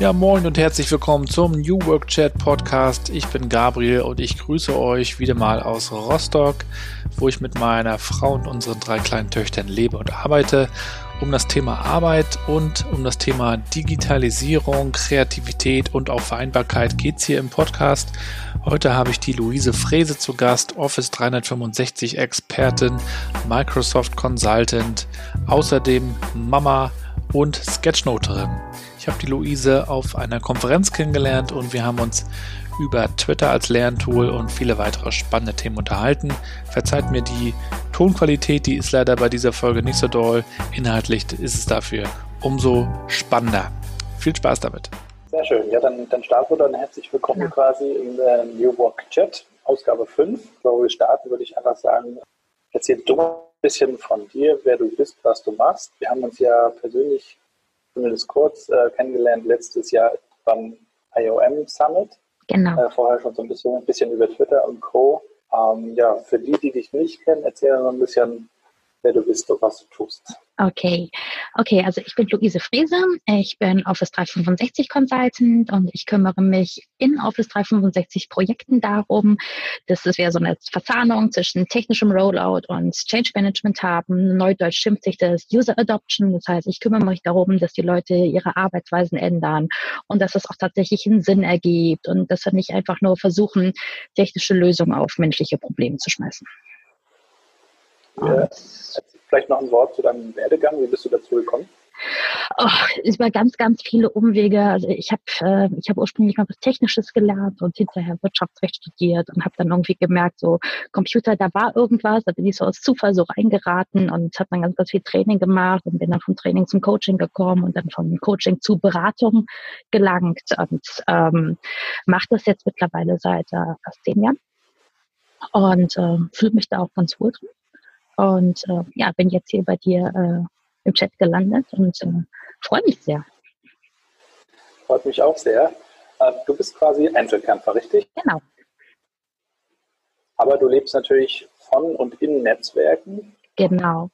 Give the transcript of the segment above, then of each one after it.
Ja, moin und herzlich willkommen zum New Work Chat Podcast. Ich bin Gabriel und ich grüße euch wieder mal aus Rostock, wo ich mit meiner Frau und unseren drei kleinen Töchtern lebe und arbeite. Um das Thema Arbeit und um das Thema Digitalisierung, Kreativität und auch Vereinbarkeit geht es hier im Podcast. Heute habe ich die Luise Frese zu Gast, Office 365 Expertin, Microsoft Consultant, außerdem Mama und Sketchnoterin. Ich habe die Luise auf einer Konferenz kennengelernt und wir haben uns über Twitter als Lerntool und viele weitere spannende Themen unterhalten. Verzeiht mir die Tonqualität, die ist leider bei dieser Folge nicht so doll. Inhaltlich ist es dafür umso spannender. Viel Spaß damit. Sehr schön. Ja, dann, dann starten wir dann herzlich willkommen ja. quasi in der New Work Chat, Ausgabe 5. Bevor wir starten, würde ich einfach sagen, erzähl du mal ein bisschen von dir, wer du bist, was du machst. Wir haben uns ja persönlich zumindest kurz äh, kennengelernt letztes Jahr beim IOM Summit. Genau. Äh, vorher schon so ein bisschen, ein bisschen über Twitter und Co. Ähm, ja, für die, die dich nicht kennen, erzähl mal ein bisschen, wer du bist und was du tust. Okay, okay, also ich bin Luise Frese, ich bin Office 365 Consultant und ich kümmere mich in Office 365 Projekten darum, dass wir so eine Verzahnung zwischen technischem Rollout und Change Management haben. Neudeutsch schimpft sich das User Adoption, das heißt, ich kümmere mich darum, dass die Leute ihre Arbeitsweisen ändern und dass es auch tatsächlich einen Sinn ergibt und dass wir nicht einfach nur versuchen, technische Lösungen auf menschliche Probleme zu schmeißen. Ja, vielleicht noch ein Wort zu deinem Werdegang. Wie bist du dazu gekommen? Oh, über ganz, ganz viele Umwege. Also ich habe äh, ich hab ursprünglich mal was Technisches gelernt und hinterher Wirtschaftsrecht studiert und habe dann irgendwie gemerkt, so Computer, da war irgendwas, da bin ich so aus Zufall so reingeraten und habe dann ganz, ganz viel Training gemacht und bin dann vom Training zum Coaching gekommen und dann vom Coaching zu Beratung gelangt und ähm, mache das jetzt mittlerweile seit äh, fast zehn Jahren und äh, fühle mich da auch ganz wohl drin. Und äh, ja, bin jetzt hier bei dir äh, im Chat gelandet und äh, freue mich sehr. Freut mich auch sehr. Äh, du bist quasi Einzelkämpfer, richtig? Genau. Aber du lebst natürlich von und in Netzwerken. Genau.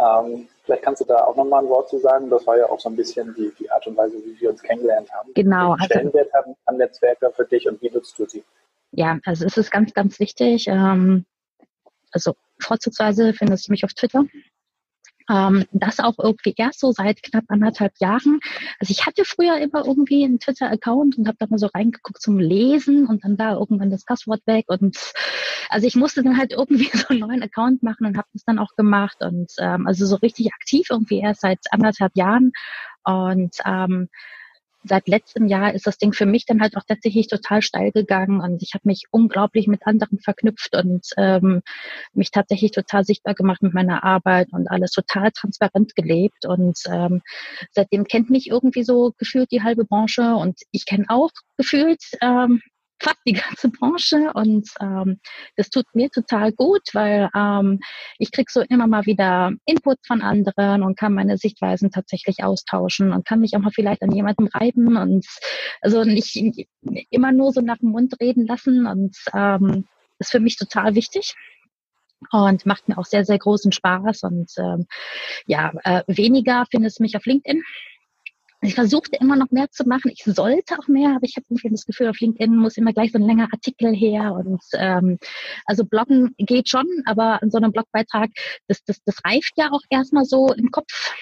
Ähm, vielleicht kannst du da auch nochmal ein Wort zu sagen. Das war ja auch so ein bisschen die, die Art und Weise, wie wir uns kennengelernt haben. Genau. Welchen also Stellenwert haben an Netzwerke für dich und wie nutzt du sie? Ja, also es ist ganz, ganz wichtig. Ähm, also vorzugsweise findest du mich auf Twitter. Ähm, das auch irgendwie erst so seit knapp anderthalb Jahren. Also ich hatte früher immer irgendwie einen Twitter-Account und habe da mal so reingeguckt zum Lesen und dann da irgendwann das Passwort weg und also ich musste dann halt irgendwie so einen neuen Account machen und habe das dann auch gemacht und ähm, also so richtig aktiv irgendwie erst seit anderthalb Jahren und ähm, seit letztem Jahr ist das Ding für mich dann halt auch tatsächlich total steil gegangen und ich habe mich unglaublich mit anderen verknüpft und ähm, mich tatsächlich total sichtbar gemacht mit meiner Arbeit und alles total transparent gelebt und ähm, seitdem kennt mich irgendwie so gefühlt die halbe Branche und ich kenne auch gefühlt ähm, fast die ganze Branche und ähm, das tut mir total gut, weil ähm, ich krieg so immer mal wieder Inputs von anderen und kann meine Sichtweisen tatsächlich austauschen und kann mich auch mal vielleicht an jemandem reiben und also nicht immer nur so nach dem Mund reden lassen und ähm, ist für mich total wichtig und macht mir auch sehr, sehr großen Spaß. Und ähm, ja, äh, weniger findest du mich auf LinkedIn. Ich versuchte immer noch mehr zu machen. Ich sollte auch mehr, aber ich habe irgendwie das Gefühl, auf LinkedIn muss immer gleich so ein länger Artikel her. Und ähm, also Bloggen geht schon, aber an so einem Blogbeitrag, das, das, das reift ja auch erstmal so im Kopf.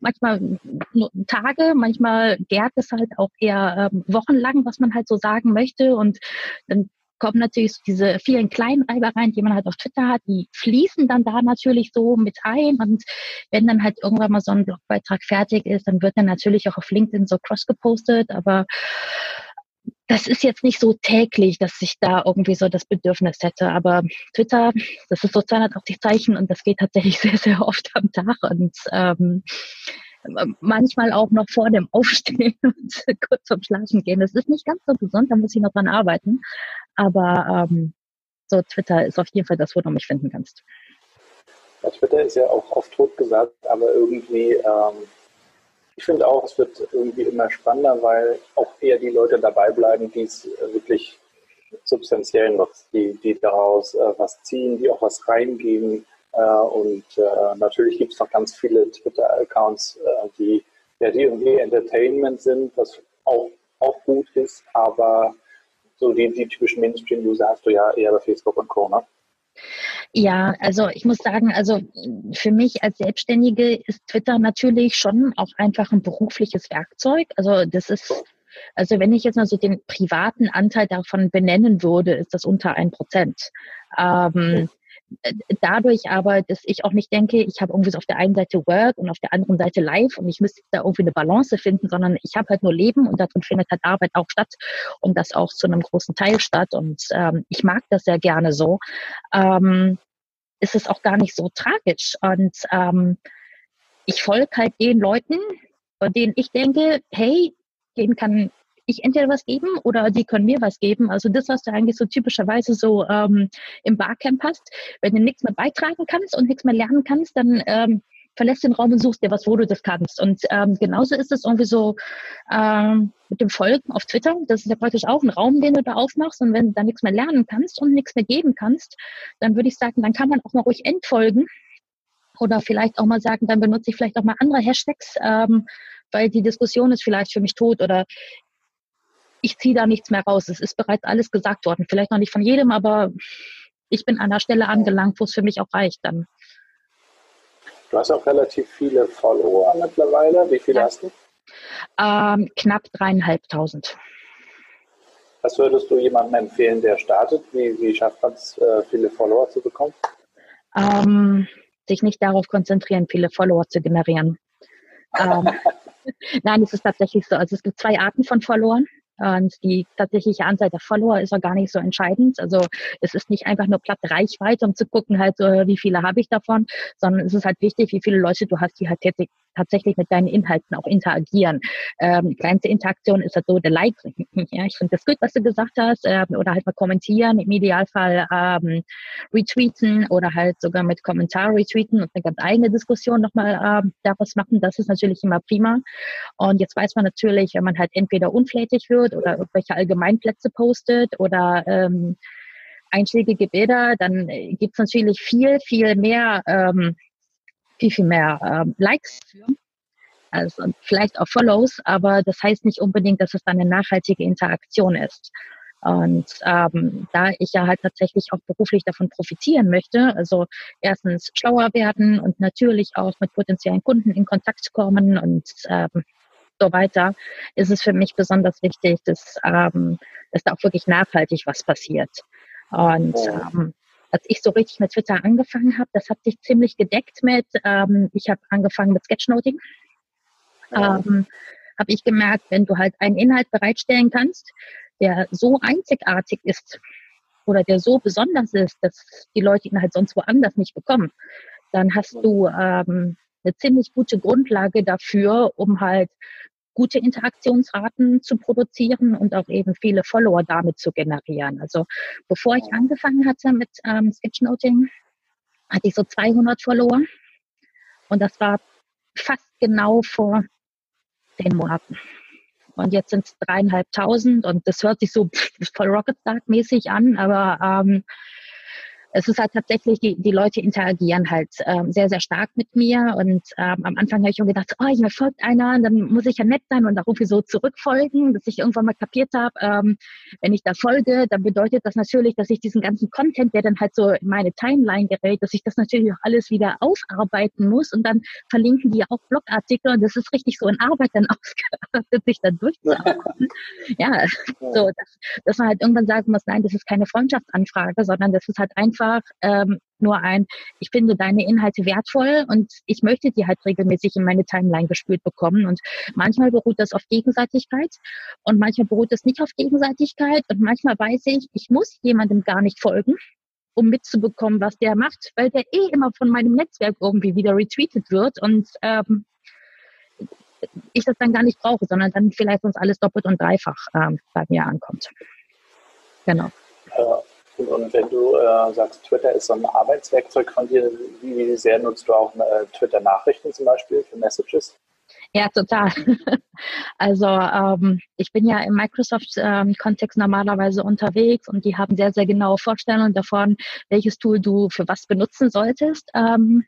Manchmal nur Tage, manchmal gärt es halt auch eher ähm, wochenlang, was man halt so sagen möchte. Und dann kommen natürlich diese vielen kleinen Reibereien, die man halt auf Twitter hat, die fließen dann da natürlich so mit ein. Und wenn dann halt irgendwann mal so ein Blogbeitrag fertig ist, dann wird er natürlich auch auf LinkedIn so cross gepostet. Aber das ist jetzt nicht so täglich, dass ich da irgendwie so das Bedürfnis hätte. Aber Twitter, das ist so 280 Zeichen und das geht tatsächlich sehr, sehr oft am Tag. Und ähm, manchmal auch noch vor dem Aufstehen und kurz vorm Schlafen gehen. Das ist nicht ganz so gesund, da muss ich noch dran arbeiten. Aber ähm, so Twitter ist auf jeden Fall das, wo du mich finden kannst. Twitter ist ja auch oft tot gesagt, aber irgendwie, ähm, ich finde auch, es wird irgendwie immer spannender, weil auch eher die Leute dabei bleiben, die es wirklich substanziell nutzen, die, die daraus äh, was ziehen, die auch was reingeben. Äh, und äh, natürlich gibt es noch ganz viele Twitter-Accounts, äh, die ja, die irgendwie Entertainment sind, was auch, auch gut ist, aber so die, die typischen Mainstream-User hast du ja eher bei Facebook und Co. Ne? Ja, also ich muss sagen, also für mich als Selbstständige ist Twitter natürlich schon auch einfach ein berufliches Werkzeug. Also das ist, also wenn ich jetzt mal so den privaten Anteil davon benennen würde, ist das unter ein Prozent. Ähm, dadurch aber, dass ich auch nicht denke, ich habe irgendwie so auf der einen Seite Work und auf der anderen Seite Live und ich müsste da irgendwie eine Balance finden, sondern ich habe halt nur Leben und darin findet halt Arbeit auch statt und das auch zu einem großen Teil statt und ähm, ich mag das sehr gerne so. Ähm, ist es auch gar nicht so tragisch und ähm, ich folge halt den Leuten, bei denen ich denke, hey, denen kann ich entweder was geben oder die können mir was geben. Also das, was du eigentlich so typischerweise so ähm, im Barcamp hast, wenn du nichts mehr beitragen kannst und nichts mehr lernen kannst, dann ähm, verlässt den Raum und suchst dir was, wo du das kannst. Und ähm, genauso ist es irgendwie so ähm, mit dem Folgen auf Twitter. Das ist ja praktisch auch ein Raum, den du da aufmachst. Und wenn du da nichts mehr lernen kannst und nichts mehr geben kannst, dann würde ich sagen, dann kann man auch mal ruhig entfolgen. Oder vielleicht auch mal sagen, dann benutze ich vielleicht auch mal andere Hashtags, ähm, weil die Diskussion ist vielleicht für mich tot oder ich ziehe da nichts mehr raus. Es ist bereits alles gesagt worden. Vielleicht noch nicht von jedem, aber ich bin an der Stelle angelangt, wo es für mich auch reicht dann. Du hast auch relativ viele Follower mittlerweile. Wie viele ja. hast du? Ähm, knapp dreieinhalbtausend. Was würdest du jemandem empfehlen, der startet? Wie, wie schafft man es, äh, viele Follower zu bekommen? Ähm, sich nicht darauf konzentrieren, viele Follower zu generieren. ähm, nein, es ist tatsächlich so. Also es gibt zwei Arten von Followern. Und die tatsächliche Anzahl der Follower ist auch gar nicht so entscheidend. Also es ist nicht einfach nur platte Reichweite, um zu gucken, halt, wie viele habe ich davon, sondern es ist halt wichtig, wie viele Leute du hast, die halt tatsächlich mit deinen Inhalten auch interagieren. Ähm, kleinste Interaktion ist halt so der Like. Ja, ich finde das gut, was du gesagt hast. Ähm, oder halt mal kommentieren, im Idealfall ähm, retweeten oder halt sogar mit Kommentar retweeten und eine ganz eigene Diskussion nochmal ähm, daraus machen. Das ist natürlich immer prima. Und jetzt weiß man natürlich, wenn man halt entweder unflätig wird oder irgendwelche Allgemeinplätze postet oder ähm, einschlägige Bilder, dann äh, gibt's natürlich viel, viel mehr ähm, viel, viel mehr ähm, Likes für. Also vielleicht auch Follows, aber das heißt nicht unbedingt, dass es dann eine nachhaltige Interaktion ist. Und ähm, da ich ja halt tatsächlich auch beruflich davon profitieren möchte, also erstens schlauer werden und natürlich auch mit potenziellen Kunden in Kontakt kommen und ähm, so weiter, ist es für mich besonders wichtig, dass, ähm, dass da auch wirklich nachhaltig was passiert. Und ähm, als ich so richtig mit Twitter angefangen habe, das hat sich ziemlich gedeckt mit, ähm, ich habe angefangen mit Sketchnoting. Ähm, habe ich gemerkt, wenn du halt einen Inhalt bereitstellen kannst, der so einzigartig ist oder der so besonders ist, dass die Leute ihn halt sonst woanders nicht bekommen, dann hast du ähm, eine ziemlich gute Grundlage dafür, um halt gute Interaktionsraten zu produzieren und auch eben viele Follower damit zu generieren. Also bevor ich angefangen hatte mit ähm, Sketchnoting, hatte ich so 200 Follower und das war fast genau vor zehn Monaten. Und jetzt sind es dreieinhalbtausend und das hört sich so voll Rocket Start mäßig an, aber ähm, es ist halt tatsächlich, die, die Leute interagieren halt ähm, sehr, sehr stark mit mir. Und ähm, am Anfang habe ich schon gedacht, oh, mir folgt einer, dann muss ich ja nett sein und da rufe ich so zurückfolgen, dass ich irgendwann mal kapiert habe, ähm, wenn ich da folge, dann bedeutet das natürlich, dass ich diesen ganzen Content, der dann halt so in meine Timeline gerät, dass ich das natürlich auch alles wieder aufarbeiten muss und dann verlinken die auch Blogartikel und das ist richtig so in Arbeit dann ausgearbeitet, sich dann durchzuarbeiten. ja, so, dass, dass man halt irgendwann sagen muss, nein, das ist keine Freundschaftsanfrage, sondern das ist halt einfach einfach ähm, nur ein, ich finde deine Inhalte wertvoll und ich möchte die halt regelmäßig in meine Timeline gespült bekommen. Und manchmal beruht das auf Gegenseitigkeit und manchmal beruht das nicht auf Gegenseitigkeit und manchmal weiß ich, ich muss jemandem gar nicht folgen, um mitzubekommen, was der macht, weil der eh immer von meinem Netzwerk irgendwie wieder retweetet wird und ähm, ich das dann gar nicht brauche, sondern dann vielleicht uns alles doppelt und dreifach ähm, bei mir ankommt. Genau. Ja. Und wenn du äh, sagst, Twitter ist so ein Arbeitswerkzeug von dir, wie, sehr nutzt du auch äh, Twitter-Nachrichten zum Beispiel für Messages? Ja, total. Also ähm, ich bin ja im Microsoft-Kontext ähm, normalerweise unterwegs und die haben sehr, sehr genaue Vorstellungen davon, welches Tool du für was benutzen solltest. Ähm,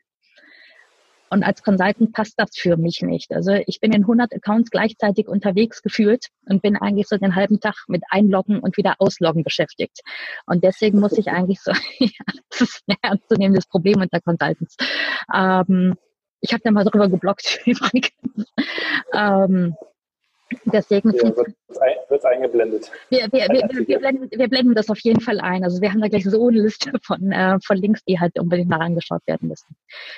Und als Consultant passt das für mich nicht. Also ich bin in 100 Accounts gleichzeitig unterwegs gefühlt und bin eigentlich so den halben Tag mit Einloggen und wieder Ausloggen beschäftigt. Und deswegen muss ich eigentlich so, ja, das ist ein ernstzunehmendes Problem unter Consultants. Ähm, ich habe da mal drüber geblockt übrigens. ähm, Deswegen ja, wird eingeblendet. Wir, wir, wir, wir, blenden, wir blenden das auf jeden Fall ein. Also wir haben da gleich so eine Liste von, äh, von Links, die halt unbedingt mal angeschaut werden müssen.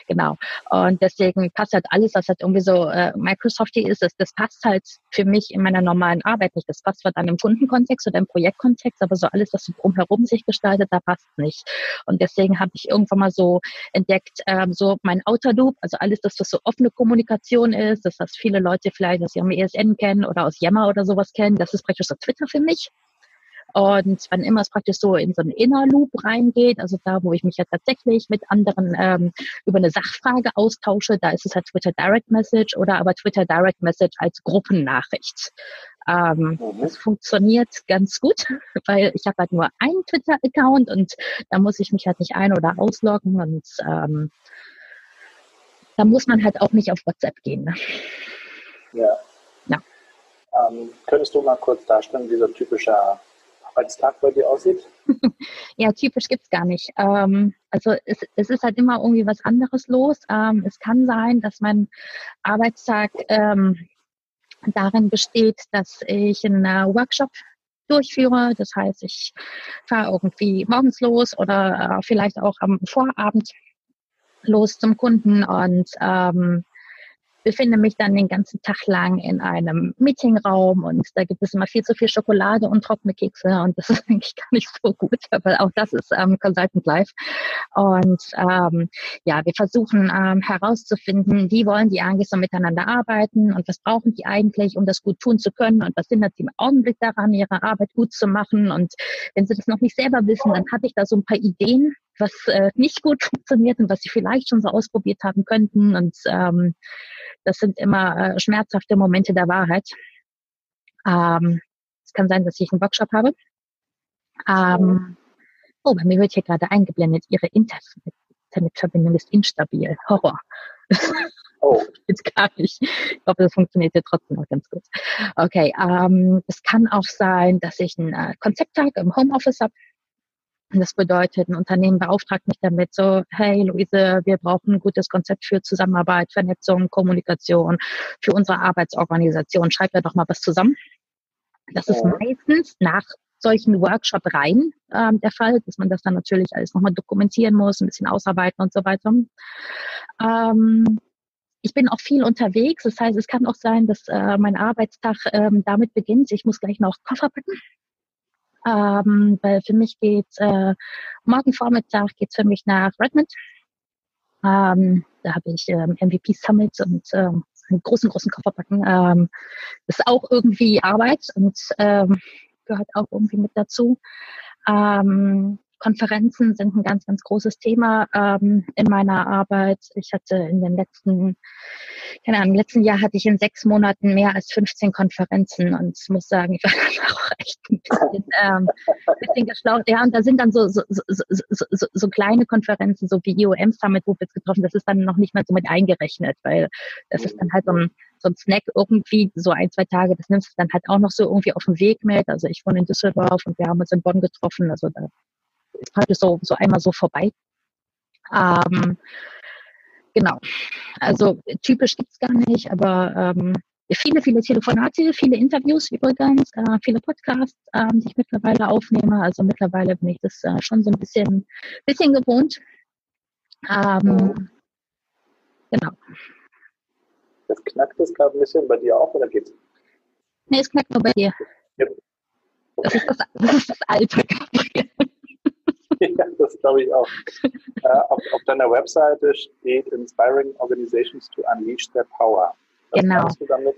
Genau. Und deswegen passt halt alles, was halt irgendwie so äh, Microsoft ist, das, das passt halt für mich in meiner normalen Arbeit nicht. Das passt zwar dann im Kundenkontext oder im Projektkontext, aber so alles, was so drumherum sich gestaltet, da passt nicht. Und deswegen habe ich irgendwann mal so entdeckt, ähm, so mein Outer Loop, also alles das, was so offene Kommunikation ist, das, was viele Leute vielleicht aus ihrem ESN kennen oder aus Yammer oder sowas kennen, das ist praktisch so Twitter für mich. Und wann immer es praktisch so in so einen Inner Loop reingeht, also da, wo ich mich ja tatsächlich mit anderen ähm, über eine Sachfrage austausche, da ist es halt Twitter Direct Message oder aber Twitter Direct Message als Gruppennachricht. Ähm, mhm. Das funktioniert ganz gut, weil ich habe halt nur einen Twitter-Account und da muss ich mich halt nicht ein- oder ausloggen und ähm, da muss man halt auch nicht auf WhatsApp gehen. Ne? Ja. Ähm, könntest du mal kurz darstellen, wie so ein typischer Arbeitstag bei dir aussieht? ja, typisch gibt es gar nicht. Ähm, also es, es, ist halt immer irgendwie was anderes los. Ähm, es kann sein, dass mein Arbeitstag ähm, darin besteht, dass ich einen Workshop durchführe. Das heißt, ich fahre irgendwie morgens los oder äh, vielleicht auch am Vorabend los zum Kunden und ähm, befinde mich dann den ganzen Tag lang in einem Meetingraum und da gibt es immer viel zu viel Schokolade und trockene Kekse und das ist eigentlich gar nicht so gut, aber auch das ist ähm, Consultant Life. Und ähm, ja, wir versuchen ähm, herauszufinden, wie wollen die eigentlich so miteinander arbeiten und was brauchen die eigentlich, um das gut tun zu können und was hindert sie im Augenblick daran, ihre Arbeit gut zu machen. Und wenn sie das noch nicht selber wissen, dann habe ich da so ein paar Ideen, was äh, nicht gut funktioniert und was sie vielleicht schon so ausprobiert haben könnten. Und ähm, das sind immer äh, schmerzhafte Momente der Wahrheit. Ähm, es kann sein, dass ich einen Workshop habe. Ähm, oh, bei mir wird hier gerade eingeblendet, Ihre Internetverbindung ist instabil. Horror. Oh. Jetzt gar nicht. Ich hoffe, das funktioniert hier trotzdem noch ganz gut. Okay, ähm, es kann auch sein, dass ich einen äh, Konzepttag im Homeoffice habe. Das bedeutet, ein Unternehmen beauftragt mich damit so, hey Luise, wir brauchen ein gutes Konzept für Zusammenarbeit, Vernetzung, Kommunikation, für unsere Arbeitsorganisation. Schreib da doch mal was zusammen. Das ist meistens nach solchen Workshop rein ähm, der Fall, dass man das dann natürlich alles nochmal dokumentieren muss, ein bisschen ausarbeiten und so weiter. Ähm, ich bin auch viel unterwegs. Das heißt, es kann auch sein, dass äh, mein Arbeitstag ähm, damit beginnt. Ich muss gleich noch Koffer packen. Ähm, weil für mich geht äh, morgen Vormittag geht's für mich nach Redmond. Ähm, da habe ich ähm, MVP Summit und ähm, einen großen, großen Koffer packen. Ähm, ist auch irgendwie Arbeit und ähm, gehört auch irgendwie mit dazu. Ähm, Konferenzen sind ein ganz, ganz großes Thema ähm, in meiner Arbeit. Ich hatte in den letzten, keine Ahnung, im letzten Jahr hatte ich in sechs Monaten mehr als 15 Konferenzen und ich muss sagen, ich war auch echt ein bisschen, ähm, bisschen geschlaucht. Ja, und da sind dann so, so, so, so, so, kleine Konferenzen, so wie IOM Summit, wo wir jetzt getroffen, das ist dann noch nicht mehr so mit eingerechnet, weil das ist dann halt so ein, so ein Snack irgendwie, so ein, zwei Tage, das nimmst du dann halt auch noch so irgendwie auf dem Weg mit. Also ich wohne in Düsseldorf und wir haben uns in Bonn getroffen, also da ist praktisch so, so einmal so vorbei. Ähm, genau. Also typisch gibt's gar nicht, aber ähm, viele, viele Telefonate, viele Interviews übrigens, äh, viele Podcasts, äh, die ich mittlerweile aufnehme. Also mittlerweile bin ich das äh, schon so ein bisschen, bisschen gewohnt. Ähm, genau. Das knackt es gerade ein bisschen bei dir auch oder geht's? Nee, es knackt nur bei dir. Ja. Das, ist das, das ist das Alter. ja, das glaube ich auch. äh, auf, auf, deiner Webseite steht Inspiring Organizations to Unleash Their Power. Was genau. Du damit?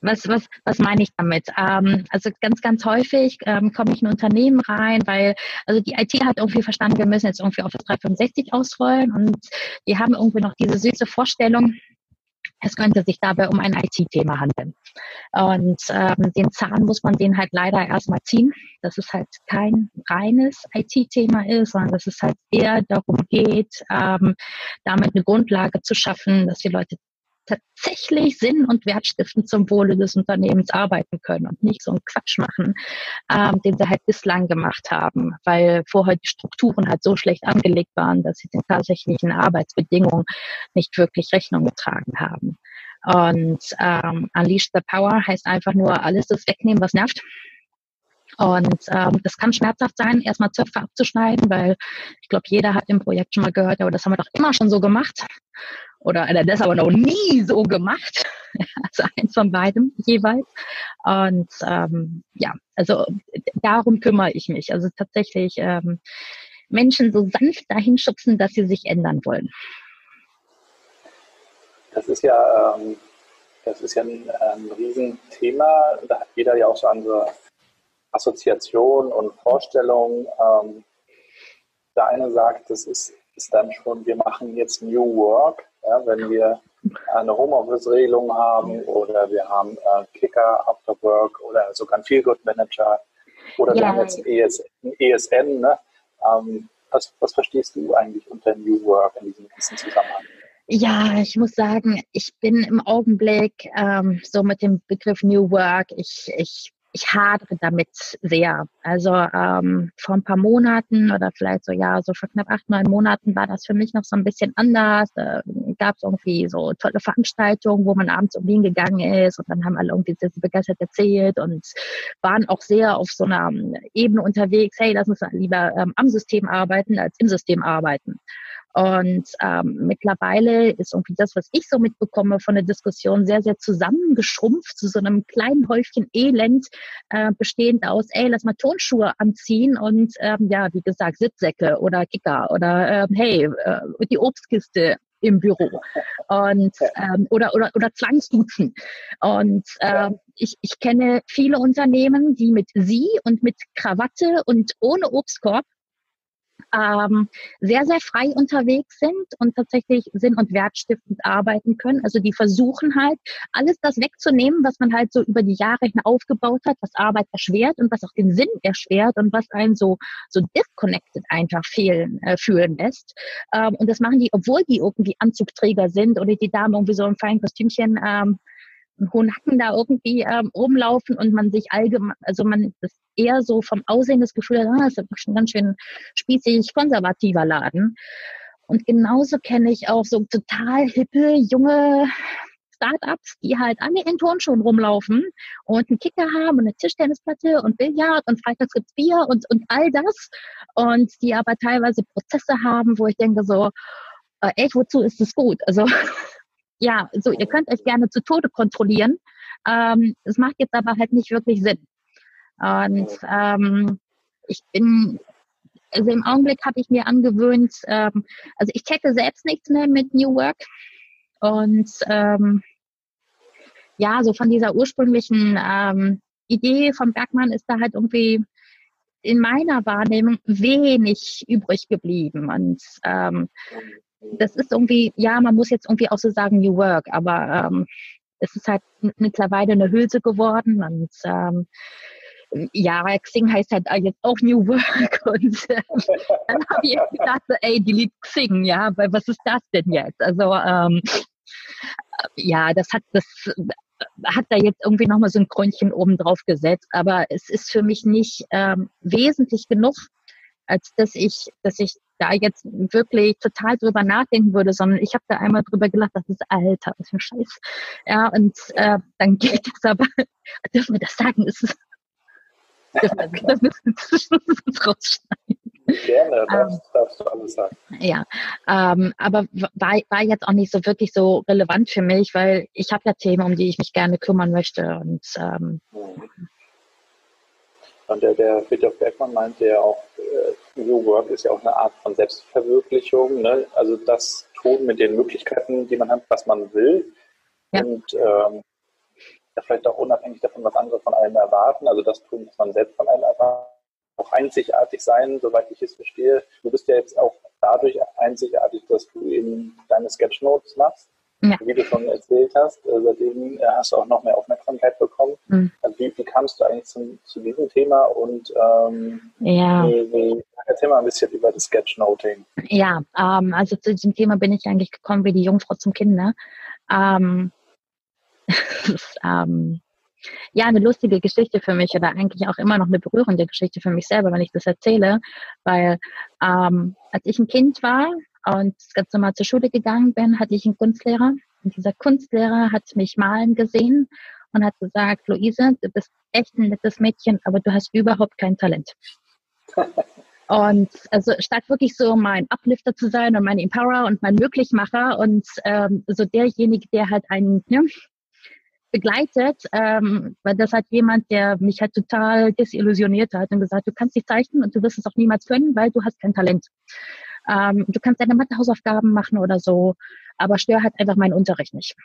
Was, was, was meine ich damit? Ähm, also ganz, ganz häufig ähm, komme ich in ein Unternehmen rein, weil also die IT hat irgendwie verstanden, wir müssen jetzt irgendwie Office 365 ausrollen und die haben irgendwie noch diese süße Vorstellung, es könnte sich dabei um ein IT-Thema handeln. Und ähm, den Zahn muss man den halt leider erstmal ziehen, dass es halt kein reines IT-Thema ist, sondern dass es halt eher darum geht, ähm, damit eine Grundlage zu schaffen, dass die Leute tatsächlich Sinn und Wertstiftend zum Wohle des Unternehmens arbeiten können und nicht so einen Quatsch machen, ähm, den sie halt bislang gemacht haben, weil vorher die Strukturen halt so schlecht angelegt waren, dass sie den tatsächlichen Arbeitsbedingungen nicht wirklich Rechnung getragen haben. Und ähm, Unleash the Power heißt einfach nur alles das wegnehmen, was nervt. Und ähm, das kann schmerzhaft sein, erstmal Zöpfe abzuschneiden, weil ich glaube, jeder hat im Projekt schon mal gehört, aber das haben wir doch immer schon so gemacht oder das aber noch nie so gemacht. Also eins von beidem jeweils. Und ähm, ja, also darum kümmere ich mich. Also tatsächlich ähm, Menschen so sanft dahin schubsen, dass sie sich ändern wollen. Das ist ja, ähm, das ist ja ein, ein Riesenthema. Da hat jeder ja auch so andere Assoziationen und Vorstellungen. Ähm, der eine sagt, das ist, ist dann schon, wir machen jetzt New Work ja, wenn wir eine Homeoffice-Regelung haben oder wir haben äh, Kicker, After Work oder sogar einen Feel-Good-Manager oder ja. wir haben jetzt ein ESN. ESN ne? ähm, was, was verstehst du eigentlich unter New Work in diesem, diesem Zusammenhang? Ja, ich muss sagen, ich bin im Augenblick ähm, so mit dem Begriff New Work, ich, ich ich hadere damit sehr. Also ähm, vor ein paar Monaten oder vielleicht so, ja, so vor knapp acht, neun Monaten war das für mich noch so ein bisschen anders. Da gab es irgendwie so tolle Veranstaltungen, wo man abends um Wien gegangen ist und dann haben alle irgendwie sehr begeistert erzählt und waren auch sehr auf so einer Ebene unterwegs, hey, lass uns lieber ähm, am System arbeiten als im System arbeiten. Und ähm, mittlerweile ist irgendwie das, was ich so mitbekomme von der Diskussion, sehr, sehr zusammengeschrumpft zu so einem kleinen Häufchen Elend, äh, bestehend aus, ey, lass mal Turnschuhe anziehen und ähm, ja, wie gesagt, Sitzsäcke oder Kicker oder äh, hey, äh, die Obstkiste im Büro und ähm, oder oder oder Zwangsduzen. Und äh, ich, ich kenne viele Unternehmen, die mit sie und mit Krawatte und ohne Obstkorb ähm, sehr, sehr frei unterwegs sind und tatsächlich sinn- und wertstiftend arbeiten können. Also die versuchen halt, alles das wegzunehmen, was man halt so über die Jahre hin aufgebaut hat, was Arbeit erschwert und was auch den Sinn erschwert und was einen so, so disconnected einfach fehlen, äh, fühlen lässt. Ähm, und das machen die, obwohl die irgendwie Anzugträger sind oder die Damen irgendwie so im feinen Kostümchen ähm, hohen Hacken da irgendwie ähm, rumlaufen und man sich allgemein, also man das eher so vom Aussehen das Gefühl ah, das ist schon ganz schön spießig konservativer Laden. Und genauso kenne ich auch so total hippe, junge Startups, die halt alle in Turnschuhen rumlaufen und einen Kicker haben und eine Tischtennisplatte und Billard und freitags gibt's Bier und, und all das. Und die aber teilweise Prozesse haben, wo ich denke so, äh, echt, wozu ist das gut? Also ja, so, ihr könnt euch gerne zu Tode kontrollieren. Ähm, es macht jetzt aber halt nicht wirklich Sinn. Und ähm, ich bin, also im Augenblick habe ich mir angewöhnt, ähm, also ich checke selbst nichts mehr mit New Work. Und ähm, ja, so von dieser ursprünglichen ähm, Idee von Bergmann ist da halt irgendwie in meiner Wahrnehmung wenig übrig geblieben. Und ähm, das ist irgendwie, ja, man muss jetzt irgendwie auch so sagen New Work, aber ähm, es ist halt mittlerweile eine Hülse geworden und ähm, ja, Xing heißt halt jetzt auch New Work und äh, dann habe ich gedacht, ey, delete Xing, ja, weil was ist das denn jetzt? Also ähm, ja, das hat das hat da jetzt irgendwie nochmal so ein Krönchen oben drauf gesetzt, aber es ist für mich nicht ähm, wesentlich genug, als dass ich, dass ich da jetzt wirklich total drüber nachdenken würde, sondern ich habe da einmal drüber gelacht, das ist Alter, was für ein Scheiß. Ja, und äh, dann geht das aber, dürfen wir das sagen, ist es, wir das müssen rausschneiden. Gerne, das ähm, darfst du alles sagen. Ja, ähm, aber war, war jetzt auch nicht so wirklich so relevant für mich, weil ich habe ja Themen, um die ich mich gerne kümmern möchte und ähm, mhm. Und der, der Friedhof Bergmann meinte ja auch, äh, New Work ist ja auch eine Art von Selbstverwirklichung. Ne? Also das tun mit den Möglichkeiten, die man hat, was man will. Ja. Und ähm, vielleicht auch unabhängig davon, was andere von einem erwarten. Also das tun, was man selbst von einem erwartet. Auch einzigartig sein, soweit ich es verstehe. Du bist ja jetzt auch dadurch einzigartig, dass du eben deine Sketchnotes machst. Ja. Wie du schon erzählt hast, äh, seitdem äh, hast du auch noch mehr Aufmerksamkeit bekommen. Mhm. Also wie, wie, kamst du eigentlich zum, zu diesem Thema und ähm, ja. wie, wie, erzähl mal ein bisschen über das Sketchnoting. Ja, ähm, also zu diesem Thema bin ich eigentlich gekommen wie die Jungfrau zum Kinder. Ähm, ist, ähm, ja, eine lustige Geschichte für mich oder eigentlich auch immer noch eine berührende Geschichte für mich selber, wenn ich das erzähle, weil ähm, als ich ein Kind war, und das ganze Mal zur Schule gegangen bin, hatte ich einen Kunstlehrer. Und dieser Kunstlehrer hat mich malen gesehen und hat gesagt, Luise, du bist echt ein nettes Mädchen, aber du hast überhaupt kein Talent. Und also statt wirklich so mein Uplifter zu sein und mein Empower und mein Möglichmacher und ähm, so derjenige, der halt einen ne, begleitet, ähm, weil das hat jemand, der mich halt total desillusioniert hat und gesagt, du kannst nicht zeichnen und du wirst es auch niemals können, weil du hast kein Talent. Ähm, du kannst deine Mathehausaufgaben machen oder so, aber stör halt einfach meinen Unterricht nicht.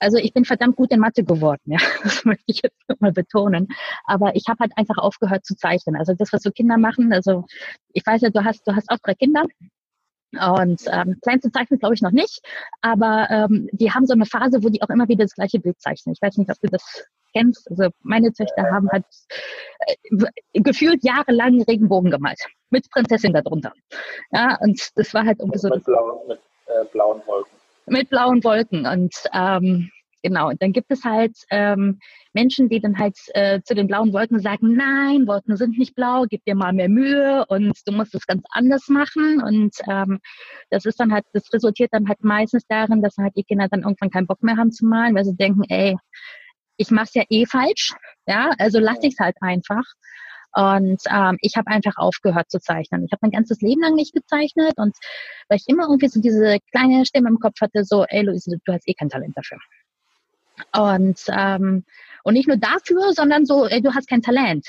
Also ich bin verdammt gut in Mathe geworden, ja. Das möchte ich jetzt nochmal betonen. Aber ich habe halt einfach aufgehört zu zeichnen. Also das, was so Kinder machen, also ich weiß ja, du hast, du hast auch drei Kinder. Und ähm, kleinste zeichnen glaube ich noch nicht, aber ähm, die haben so eine Phase, wo die auch immer wieder das gleiche Bild zeichnen. Ich weiß nicht, ob du das kennst. Also meine Töchter haben halt äh, gefühlt jahrelang Regenbogen gemalt mit Prinzessin darunter. Ja, und das war halt irgendwie so. Mit, blauen, mit äh, blauen Wolken. Mit blauen Wolken. Und ähm, genau, und dann gibt es halt ähm, Menschen, die dann halt äh, zu den blauen Wolken sagen, nein, Wolken sind nicht blau, gib dir mal mehr Mühe und du musst es ganz anders machen. Und ähm, das ist dann halt, das resultiert dann halt meistens darin, dass halt die Kinder dann irgendwann keinen Bock mehr haben zu malen, weil sie denken, ey, ich mache es ja eh falsch, ja, also lasse ich es halt einfach. Und ähm, ich habe einfach aufgehört zu zeichnen. Ich habe mein ganzes Leben lang nicht gezeichnet und weil ich immer irgendwie so diese kleine Stimme im Kopf hatte, so, ey Luise, du hast eh kein Talent dafür. Und, ähm, und nicht nur dafür, sondern so, ey, du hast kein Talent.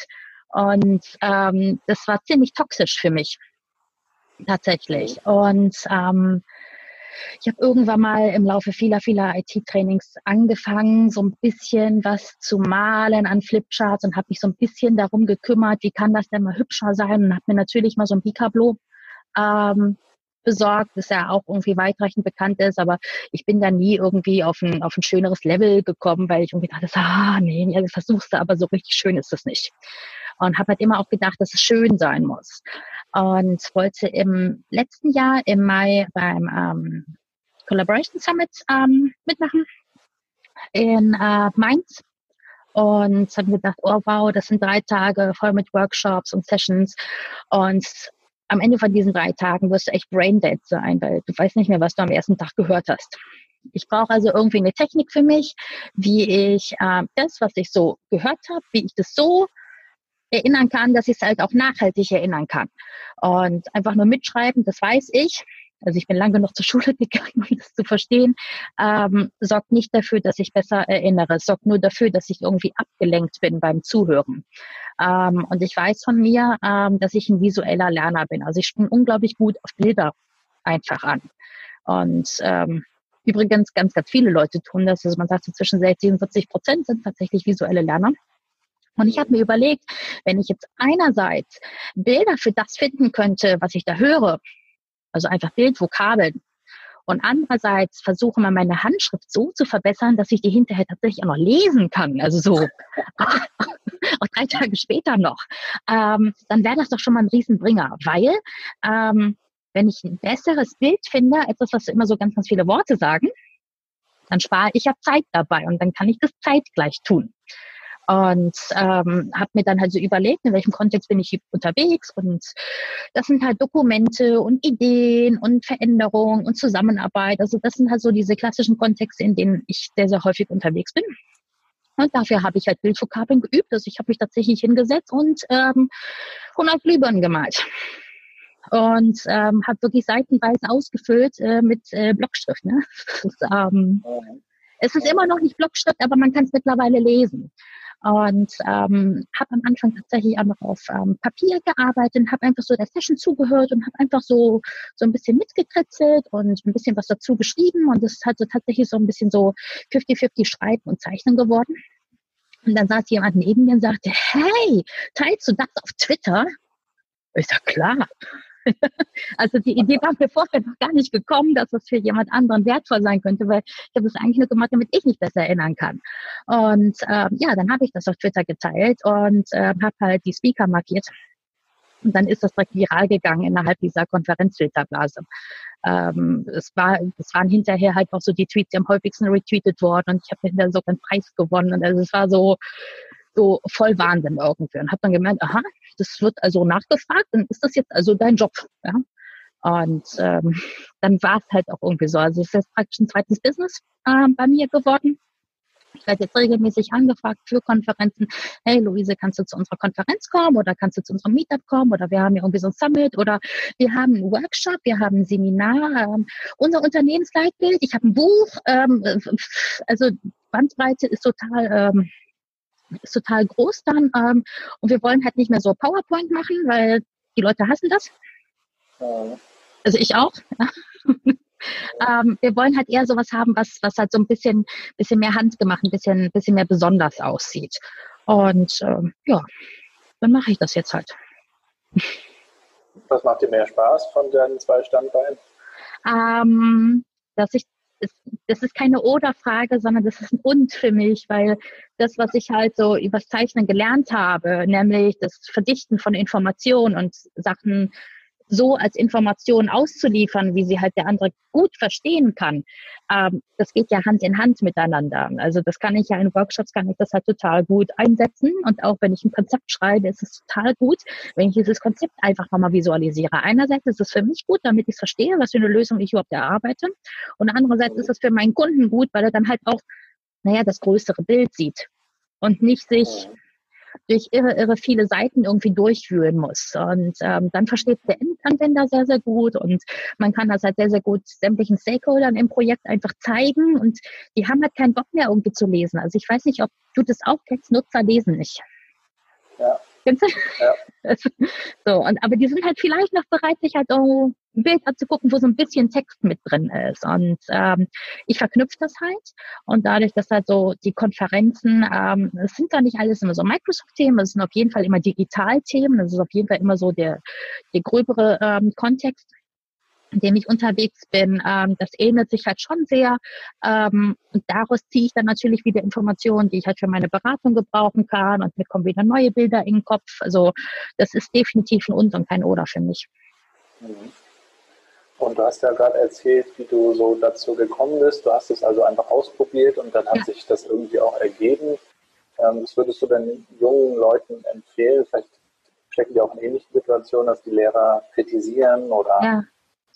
Und ähm, das war ziemlich toxisch für mich tatsächlich. Und ähm, ich habe irgendwann mal im Laufe vieler, vieler IT-Trainings angefangen, so ein bisschen was zu malen an Flipcharts und habe mich so ein bisschen darum gekümmert, wie kann das denn mal hübscher sein und habe mir natürlich mal so ein Bicablo ähm, besorgt, das ja auch irgendwie weitreichend bekannt ist, aber ich bin da nie irgendwie auf ein, auf ein schöneres Level gekommen, weil ich irgendwie dachte, ah, nee, nee, das versuchst du, aber so richtig schön ist das nicht. Und habe halt immer auch gedacht, dass es schön sein muss und wollte im letzten Jahr im Mai beim ähm, Collaboration Summit ähm, mitmachen in äh, Mainz und habe gedacht, oh wow, das sind drei Tage voll mit Workshops und Sessions und am Ende von diesen drei Tagen wirst du echt braindead sein, weil du weißt nicht mehr, was du am ersten Tag gehört hast. Ich brauche also irgendwie eine Technik für mich, wie ich äh, das, was ich so gehört habe, wie ich das so erinnern kann, dass ich es halt auch nachhaltig erinnern kann. Und einfach nur mitschreiben, das weiß ich. Also ich bin lange genug zur Schule gegangen, um das zu verstehen, ähm, sorgt nicht dafür, dass ich besser erinnere. Es sorgt nur dafür, dass ich irgendwie abgelenkt bin beim Zuhören. Ähm, und ich weiß von mir, ähm, dass ich ein visueller Lerner bin. Also ich springe unglaublich gut auf Bilder einfach an. Und ähm, übrigens ganz, ganz viele Leute tun das. Also man sagt so zwischen 60 und 70 Prozent sind tatsächlich visuelle Lerner. Und ich habe mir überlegt, wenn ich jetzt einerseits Bilder für das finden könnte, was ich da höre, also einfach Bildvokabeln, und andererseits versuche mal meine Handschrift so zu verbessern, dass ich die hinterher tatsächlich auch noch lesen kann. Also so auch drei Tage später noch. Ähm, dann wäre das doch schon mal ein Riesenbringer, weil ähm, wenn ich ein besseres Bild finde, etwas, was immer so ganz, ganz viele Worte sagen, dann spare ich ja Zeit dabei und dann kann ich das zeitgleich tun. Und ähm, habe mir dann halt so überlegt, in welchem Kontext bin ich unterwegs. Und das sind halt Dokumente und Ideen und Veränderungen und Zusammenarbeit. Also das sind halt so diese klassischen Kontexte, in denen ich sehr, sehr häufig unterwegs bin. Und dafür habe ich halt Bildvokabeln geübt. Also ich habe mich tatsächlich hingesetzt und ähm, 100 Glühbirnen gemalt. Und ähm, habe wirklich seitenweise ausgefüllt äh, mit äh, Blockschrift. Ne? Ist, ähm, es ist immer noch nicht Blockschrift, aber man kann es mittlerweile lesen. Und ähm, habe am Anfang tatsächlich auch noch auf ähm, Papier gearbeitet, habe einfach so der Session zugehört und habe einfach so so ein bisschen mitgekritzelt und ein bisschen was dazu geschrieben. Und ist halt so tatsächlich so ein bisschen so 50-50 Schreiben und Zeichnen geworden. Und dann saß jemand neben mir und sagte, hey, teilst du das auf Twitter? Ich sag, klar. also die Idee war mir vorher noch gar nicht gekommen, dass das für jemand anderen wertvoll sein könnte, weil ich habe es eigentlich nur gemacht, damit ich mich besser erinnern kann. Und ähm, ja, dann habe ich das auf Twitter geteilt und äh, habe halt die Speaker markiert. Und dann ist das direkt viral gegangen innerhalb dieser Konferenzfilterblase. Ähm, es, war, es waren hinterher halt auch so die Tweets, die am häufigsten retweetet worden und ich habe hinterher so einen Preis gewonnen. Und also es war so, so voll Wahnsinn irgendwie. Und habe dann gemerkt, aha, das wird also nachgefragt, dann ist das jetzt also dein Job. Ja? Und ähm, dann war es halt auch irgendwie so. Also es ist praktisch ein zweites Business äh, bei mir geworden. Ich werde jetzt regelmäßig angefragt für Konferenzen. Hey Luise, kannst du zu unserer Konferenz kommen oder kannst du zu unserem Meetup kommen oder wir haben hier irgendwie so ein Summit oder wir haben einen Workshop, wir haben ein Seminar, ähm, unser Unternehmensleitbild, ich habe ein Buch. Ähm, also Bandbreite ist total ähm, ist total groß dann. Ähm, und wir wollen halt nicht mehr so PowerPoint machen, weil die Leute hassen das. Also ich auch. ähm, wir wollen halt eher sowas haben, was, was halt so ein bisschen, bisschen mehr handgemacht, ein bisschen, bisschen mehr besonders aussieht. Und ähm, ja, dann mache ich das jetzt halt. Was macht dir mehr Spaß von deinen zwei Standbeinen? Ähm, dass ich das ist keine Oder-Frage, sondern das ist ein Und für mich, weil das, was ich halt so übers Zeichnen gelernt habe, nämlich das Verdichten von Informationen und Sachen so als Information auszuliefern, wie sie halt der andere gut verstehen kann, ähm, das geht ja Hand in Hand miteinander. Also das kann ich ja in Workshops, kann ich das halt total gut einsetzen. Und auch wenn ich ein Konzept schreibe, ist es total gut, wenn ich dieses Konzept einfach nochmal visualisiere. Einerseits ist es für mich gut, damit ich verstehe, was für eine Lösung ich überhaupt erarbeite. Und andererseits ist es für meinen Kunden gut, weil er dann halt auch, naja, das größere Bild sieht und nicht sich durch irre, irre viele Seiten irgendwie durchwühlen muss. Und ähm, dann versteht der Endanwender sehr, sehr gut und man kann das halt sehr, sehr gut sämtlichen Stakeholdern im Projekt einfach zeigen und die haben halt keinen Bock mehr irgendwie zu lesen. Also ich weiß nicht, ob du das auch kennst, Nutzer lesen nicht. Ja. Kennst du? Ja. so, und, aber die sind halt vielleicht noch bereit, sich halt auch ein Bild anzugucken, wo so ein bisschen Text mit drin ist. Und ähm, ich verknüpfe das halt. Und dadurch, dass halt so die Konferenzen, ähm, es sind da nicht alles immer so Microsoft-Themen, es sind auf jeden Fall immer Digital-Themen, das ist auf jeden Fall immer so der, der gröbere ähm, Kontext in dem ich unterwegs bin, ähm, das ähnelt sich halt schon sehr. Ähm, und daraus ziehe ich dann natürlich wieder Informationen, die ich halt für meine Beratung gebrauchen kann und mir kommen wieder neue Bilder in den Kopf. Also das ist definitiv ein Und und kein Oder für mich. Mhm. Und du hast ja gerade erzählt, wie du so dazu gekommen bist. Du hast es also einfach ausprobiert und dann hat ja. sich das irgendwie auch ergeben. Ähm, was würdest du denn jungen Leuten empfehlen? Vielleicht stecken die auch in ähnlichen Situationen, dass die Lehrer kritisieren oder ja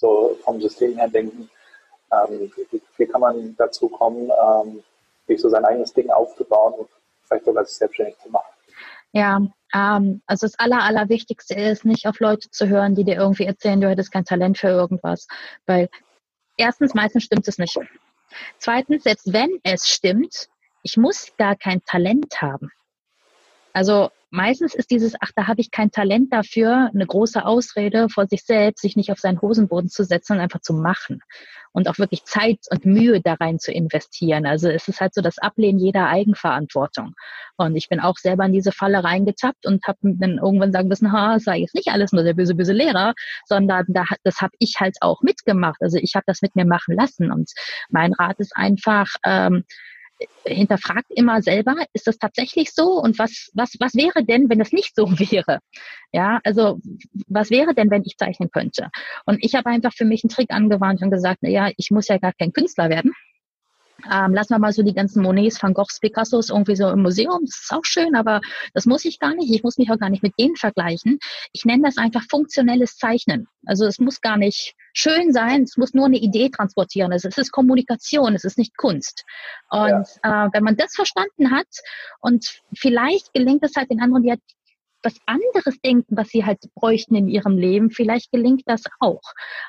so vom System her denken, ähm, wie, kann man dazu kommen, ähm, sich so sein eigenes Ding aufzubauen und vielleicht sogar sich selbstständig zu machen. Ja, ähm, also das Aller, Allerwichtigste ist, nicht auf Leute zu hören, die dir irgendwie erzählen, du hättest kein Talent für irgendwas. Weil erstens, meistens stimmt es nicht. Zweitens, selbst wenn es stimmt, ich muss gar kein Talent haben. Also meistens ist dieses, ach, da habe ich kein Talent dafür, eine große Ausrede vor sich selbst, sich nicht auf seinen Hosenboden zu setzen und einfach zu machen und auch wirklich Zeit und Mühe da rein zu investieren. Also es ist halt so das Ablehnen jeder Eigenverantwortung. Und ich bin auch selber in diese Falle reingetappt und habe dann irgendwann sagen müssen, ha, sei jetzt nicht alles nur der böse, böse Lehrer, sondern da, das habe ich halt auch mitgemacht. Also ich habe das mit mir machen lassen. Und mein Rat ist einfach, ähm, hinterfragt immer selber, ist das tatsächlich so und was, was, was wäre denn, wenn es nicht so wäre? Ja, also was wäre denn, wenn ich zeichnen könnte? Und ich habe einfach für mich einen Trick angewandt und gesagt, na ja, ich muss ja gar kein Künstler werden. Ähm, lassen wir mal so die ganzen Monets, Van Goghs, Picassos irgendwie so im Museum. Das ist auch schön, aber das muss ich gar nicht. Ich muss mich auch gar nicht mit denen vergleichen. Ich nenne das einfach funktionelles Zeichnen. Also es muss gar nicht schön sein, es muss nur eine Idee transportieren. Es ist Kommunikation, es ist nicht Kunst. Und ja. äh, wenn man das verstanden hat und vielleicht gelingt es halt den anderen, die was anderes denken, was sie halt bräuchten in ihrem Leben, vielleicht gelingt das auch.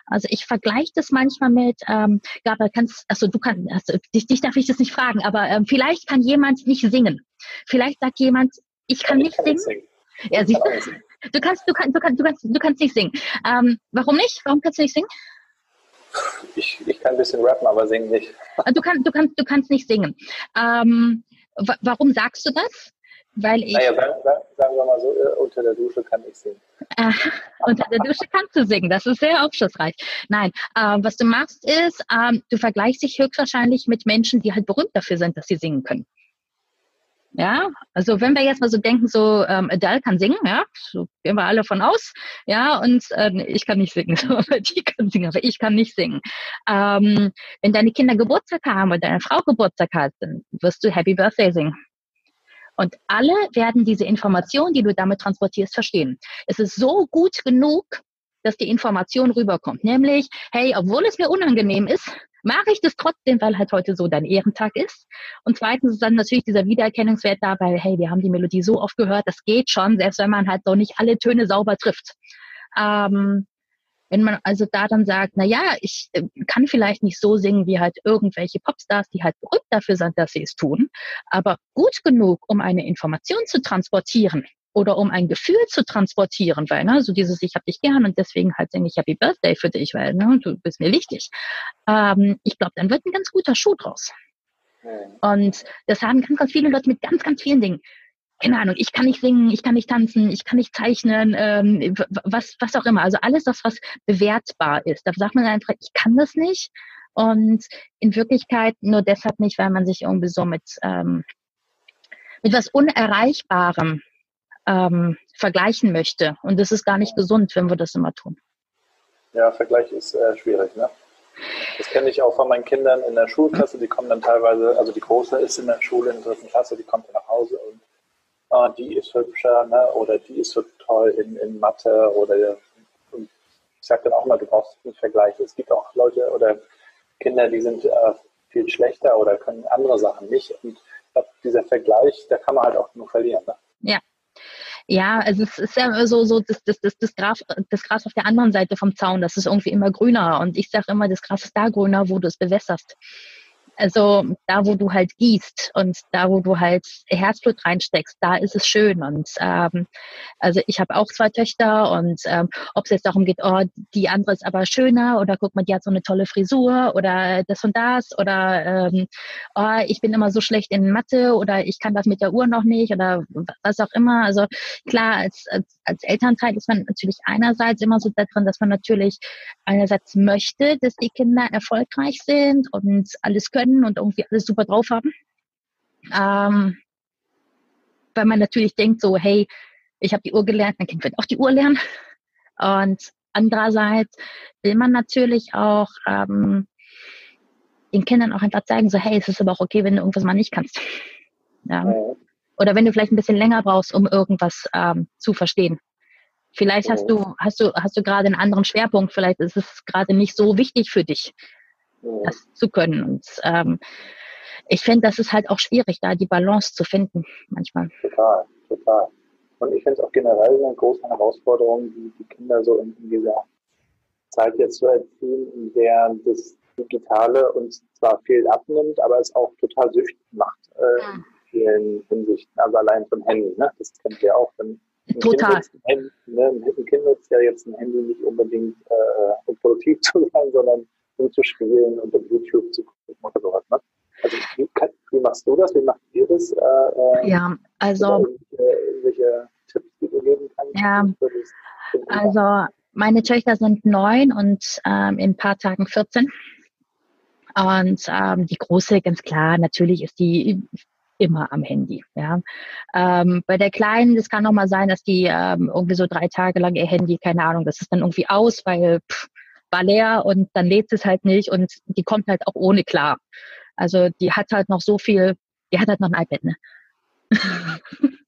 Also ich vergleiche das manchmal mit, ähm, Gabriel, kannst, also du kannst, also dich, dich darf ich das nicht fragen, aber ähm, vielleicht kann jemand nicht singen. Vielleicht sagt jemand, ich kann ich nicht kann singen. singen. Ja, siehst du, du kannst, du kannst, du kannst, du kannst, du kannst nicht singen. Ähm, warum nicht? Warum kannst du nicht singen? Ich, ich kann ein bisschen rappen, aber singen nicht. Du, kannst, du, kannst, du kannst nicht singen. Ähm, warum sagst du das? Weil ich. Naja, sagen, sagen wir mal so, äh, unter der Dusche kann ich singen. Äh, unter der Dusche kannst du singen, das ist sehr aufschlussreich. Nein, äh, was du machst ist, äh, du vergleichst dich höchstwahrscheinlich mit Menschen, die halt berühmt dafür sind, dass sie singen können. Ja, also wenn wir jetzt mal so denken, so ähm, Adele kann singen, ja, so gehen wir alle von aus, ja, und äh, ich kann nicht singen, so, die kann singen, aber ich kann nicht singen. Ähm, wenn deine Kinder Geburtstag haben oder deine Frau Geburtstag hat, dann wirst du Happy Birthday singen. Und alle werden diese Information, die du damit transportierst, verstehen. Es ist so gut genug, dass die Information rüberkommt. Nämlich, hey, obwohl es mir unangenehm ist, mache ich das trotzdem, weil halt heute so dein Ehrentag ist. Und zweitens ist dann natürlich dieser Wiedererkennungswert da, weil, hey, wir haben die Melodie so oft gehört, das geht schon, selbst wenn man halt so nicht alle Töne sauber trifft. Ähm, wenn man also da dann sagt, na ja, ich äh, kann vielleicht nicht so singen wie halt irgendwelche Popstars, die halt berühmt dafür sind, dass sie es tun, aber gut genug, um eine Information zu transportieren oder um ein Gefühl zu transportieren, weil ne, so dieses ich habe dich gern und deswegen halt singe ich Happy Birthday für dich, weil ne, du bist mir wichtig. Ähm, ich glaube, dann wird ein ganz guter Schuh draus. Und das haben ganz, ganz viele Leute mit ganz, ganz vielen Dingen keine Ahnung, ich kann nicht singen, ich kann nicht tanzen, ich kann nicht zeichnen, ähm, was, was auch immer. Also alles das, was bewertbar ist. Da sagt man einfach, ich kann das nicht. Und in Wirklichkeit nur deshalb nicht, weil man sich irgendwie so mit, ähm, mit was Unerreichbarem ähm, vergleichen möchte. Und das ist gar nicht gesund, wenn wir das immer tun. Ja, Vergleich ist äh, schwierig, ne? Das kenne ich auch von meinen Kindern in der Schulklasse. Die kommen dann teilweise, also die Große ist in der Schule in der dritten Klasse, die kommt nach Hause und oh, die ist hübscher, ne? oder die ist so toll in, in Mathe oder ich sage dann auch mal, du brauchst einen Vergleich. Es gibt auch Leute oder Kinder, die sind äh, viel schlechter oder können andere Sachen nicht. Und dieser Vergleich, da kann man halt auch nur verlieren. Ne? Ja. Ja, also es ist ja so, so das, das, das, das, Gras, das Gras auf der anderen Seite vom Zaun, das ist irgendwie immer grüner. Und ich sage immer, das Gras ist da grüner, wo du es bewässerst. Also da, wo du halt gießt und da, wo du halt Herzblut reinsteckst, da ist es schön. Und ähm, also ich habe auch zwei Töchter und ähm, ob es jetzt darum geht, oh, die andere ist aber schöner oder guck mal, die hat so eine tolle Frisur oder das und das oder ähm, oh, ich bin immer so schlecht in Mathe oder ich kann das mit der Uhr noch nicht oder was auch immer. Also klar, als, als, als Elternteil ist man natürlich einerseits immer so da drin, dass man natürlich einerseits möchte, dass die Kinder erfolgreich sind und alles können können und irgendwie alles super drauf haben. Ähm, weil man natürlich denkt so, hey, ich habe die Uhr gelernt, mein Kind wird auch die Uhr lernen. Und andererseits will man natürlich auch ähm, den Kindern auch einfach zeigen, so hey, es ist aber auch okay, wenn du irgendwas mal nicht kannst. Ja. Oder wenn du vielleicht ein bisschen länger brauchst, um irgendwas ähm, zu verstehen. Vielleicht hast du, hast du, hast du gerade einen anderen Schwerpunkt, vielleicht ist es gerade nicht so wichtig für dich das zu können. Und ähm, ich finde, das ist halt auch schwierig, da die Balance zu finden manchmal. Total, total. Und ich finde es auch generell eine große Herausforderung, die, die Kinder so in, in dieser Zeit jetzt zu erziehen, in der das Digitale uns zwar viel abnimmt, aber es auch total süchtig macht äh, ja. in vielen Hinsichten. Also allein vom Handy, ne? das kennt ihr auch. Wenn ein Total. Kind ein, ne, ein Kind nutzt ja jetzt ein Handy nicht unbedingt, äh, um produktiv zu sein, sondern zu spielen und auf YouTube zu gucken oder sowas. Ne? Also wie, wie, machst du das? Wie macht ihr das? Äh, äh ja, also welche Tipps, die du geben kannst? Ja, also meine Töchter sind neun und ähm, in ein paar Tagen 14. Und ähm, die große, ganz klar, natürlich ist die immer am Handy. Ja. Ähm, bei der Kleinen, das kann noch mal sein, dass die ähm, irgendwie so drei Tage lang ihr Handy, keine Ahnung, das ist dann irgendwie aus, weil pff, war leer und dann lädt es halt nicht und die kommt halt auch ohne klar. Also die hat halt noch so viel, die hat halt noch ein iPad, ne?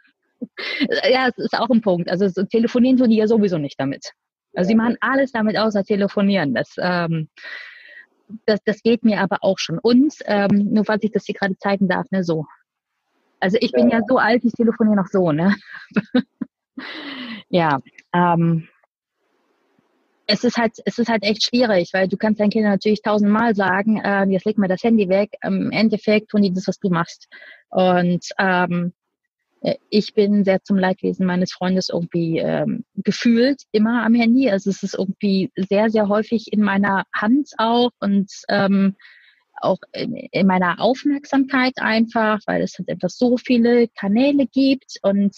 ja, es ist auch ein Punkt. Also so telefonieren tun die ja sowieso nicht damit. Also sie machen alles damit außer telefonieren. Das, ähm, das, das geht mir aber auch schon. Und ähm, nur falls ich das hier gerade zeigen darf, ne, so. Also ich bin ja so alt, ich telefoniere noch so, ne? ja, ähm, es ist halt, es ist halt echt schwierig, weil du kannst deinen Kindern natürlich tausendmal sagen, äh, jetzt leg mal das Handy weg. Im Endeffekt tun die das, was du machst. Und ähm, ich bin sehr zum Leidwesen meines Freundes irgendwie ähm, gefühlt immer am Handy. Also es ist irgendwie sehr, sehr häufig in meiner Hand auch und ähm, auch in, in, meiner Aufmerksamkeit einfach, weil es halt etwas so viele Kanäle gibt und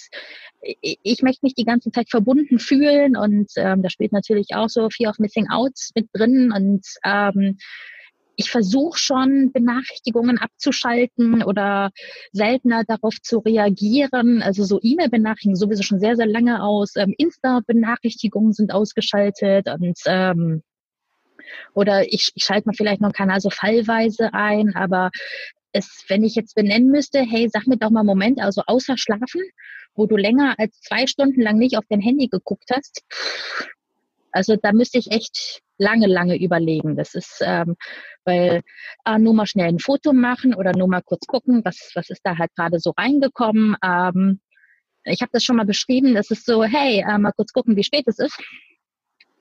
ich, ich möchte mich die ganze Zeit verbunden fühlen und ähm, da spielt natürlich auch so Fear of Missing Out mit drin und ähm, ich versuche schon, Benachrichtigungen abzuschalten oder seltener darauf zu reagieren. Also so E-Mail-Benachrichtigungen sowieso schon sehr, sehr lange aus. Ähm, Insta-Benachrichtigungen sind ausgeschaltet und ähm, oder ich, ich schalte mal vielleicht noch Kanal so fallweise ein, aber es, wenn ich jetzt benennen müsste, hey, sag mir doch mal einen Moment, also außer Schlafen, wo du länger als zwei Stunden lang nicht auf dein Handy geguckt hast, also da müsste ich echt lange, lange überlegen. Das ist, ähm, weil äh, nur mal schnell ein Foto machen oder nur mal kurz gucken, was, was ist da halt gerade so reingekommen. Ähm, ich habe das schon mal beschrieben, das ist so, hey, äh, mal kurz gucken, wie spät es ist.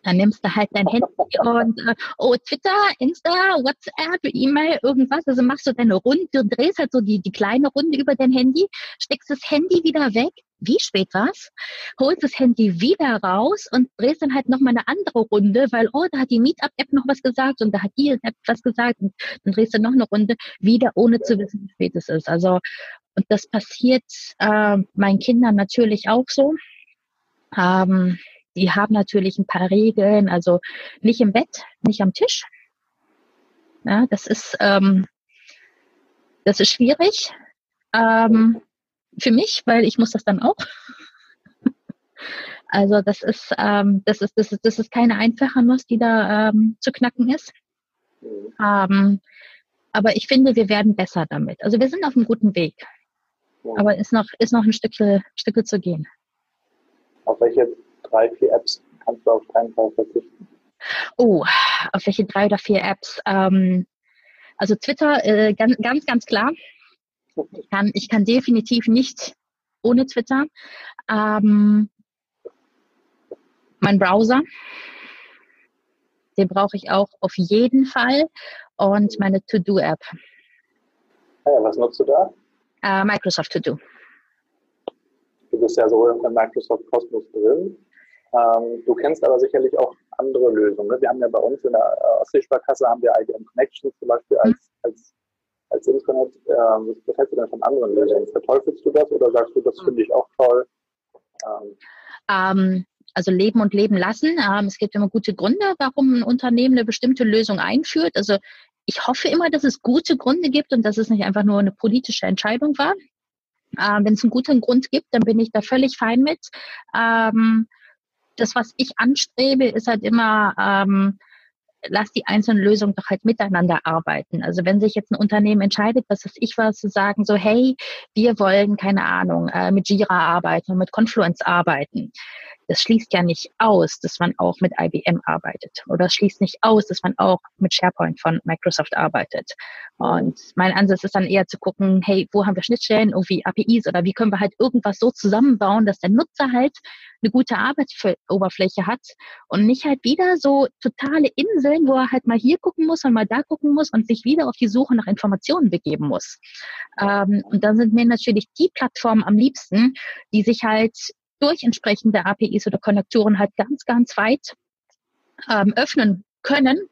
Dann nimmst du halt dein Handy und äh, oh, Twitter, Insta, WhatsApp, E-Mail, irgendwas. Also machst du deine Runde, du drehst halt so die, die kleine Runde über dein Handy, steckst das Handy wieder weg. Wie spät war's? Holst das Handy wieder raus und drehst dann halt nochmal eine andere Runde, weil, oh, da hat die Meetup-App noch was gesagt und da hat die App was gesagt und dann drehst du noch eine Runde wieder, ohne zu wissen, wie spät es ist. Also, und das passiert äh, meinen Kindern natürlich auch so. Ähm, die haben natürlich ein paar Regeln, also nicht im Bett, nicht am Tisch. Ja, das ist, ähm, das ist schwierig ähm, für mich, weil ich muss das dann auch. also das ist, ähm, das ist, das ist, das ist keine einfache Nuss, die da ähm, zu knacken ist. Ähm, aber ich finde, wir werden besser damit. Also wir sind auf einem guten Weg. Aber ist noch, ist noch ein Stückchen, Stückchen zu gehen. Auf welche drei, vier Apps kannst du auf keinen Fall verzichten? Oh, auf welche drei oder vier Apps? Ähm, also Twitter, äh, ganz, ganz, ganz klar. Ich kann, ich kann definitiv nicht ohne Twitter. Ähm, mein Browser, den brauche ich auch auf jeden Fall. Und meine To-Do-App. Ah ja, was nutzt du da? Äh, Microsoft To-Do. Du bist ja so in Microsoft Cosmos drin. Ähm, du kennst aber sicherlich auch andere Lösungen. Ne? Wir haben ja bei uns in der äh, Ostseesparkasse haben wir IBM Connections zum Beispiel als, mhm. als, als Internet. Ähm, was hältst du denn von anderen Lösungen? Verteufelst du das oder sagst du, das finde ich auch toll? Ähm, ähm also leben und leben lassen. Ähm, es gibt immer gute Gründe, warum ein Unternehmen eine bestimmte Lösung einführt. Also ich hoffe immer, dass es gute Gründe gibt und dass es nicht einfach nur eine politische Entscheidung war. Ähm, Wenn es einen guten Grund gibt, dann bin ich da völlig fein mit. Ähm, das, was ich anstrebe, ist halt immer, ähm, lass die einzelnen Lösungen doch halt miteinander arbeiten. Also wenn sich jetzt ein Unternehmen entscheidet, was ist ich was zu sagen, so hey, wir wollen keine Ahnung äh, mit Jira arbeiten und mit Confluence arbeiten, das schließt ja nicht aus, dass man auch mit IBM arbeitet. Oder es schließt nicht aus, dass man auch mit SharePoint von Microsoft arbeitet. Und mein Ansatz ist dann eher zu gucken, hey, wo haben wir Schnittstellen, irgendwie APIs oder wie können wir halt irgendwas so zusammenbauen, dass der Nutzer halt eine gute Arbeitsoberfläche hat und nicht halt wieder so totale Inseln, wo er halt mal hier gucken muss und mal da gucken muss und sich wieder auf die Suche nach Informationen begeben muss. Ähm, und dann sind mir natürlich die Plattformen am liebsten, die sich halt durch entsprechende APIs oder Konnektoren halt ganz, ganz weit ähm, öffnen können,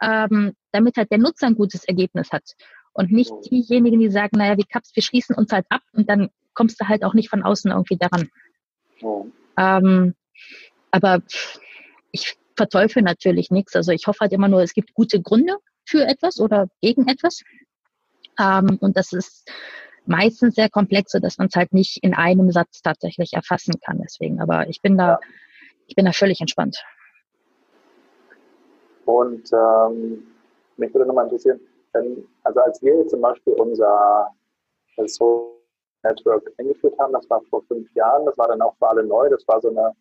ähm, damit halt der Nutzer ein gutes Ergebnis hat. Und nicht diejenigen, die sagen, naja, wie Cups, wir schließen uns halt ab und dann kommst du halt auch nicht von außen irgendwie daran. Ähm, aber ich verteufel natürlich nichts. Also ich hoffe halt immer nur, es gibt gute Gründe für etwas oder gegen etwas. Ähm, und das ist meistens sehr komplex, so dass man es halt nicht in einem Satz tatsächlich erfassen kann. Deswegen, aber ich bin da, ich bin da völlig entspannt. Und ähm, mich würde nochmal interessieren, wenn, also als wir jetzt zum Beispiel unser Social Network eingeführt haben, das war vor fünf Jahren, das war dann auch für alle neu, das war so eine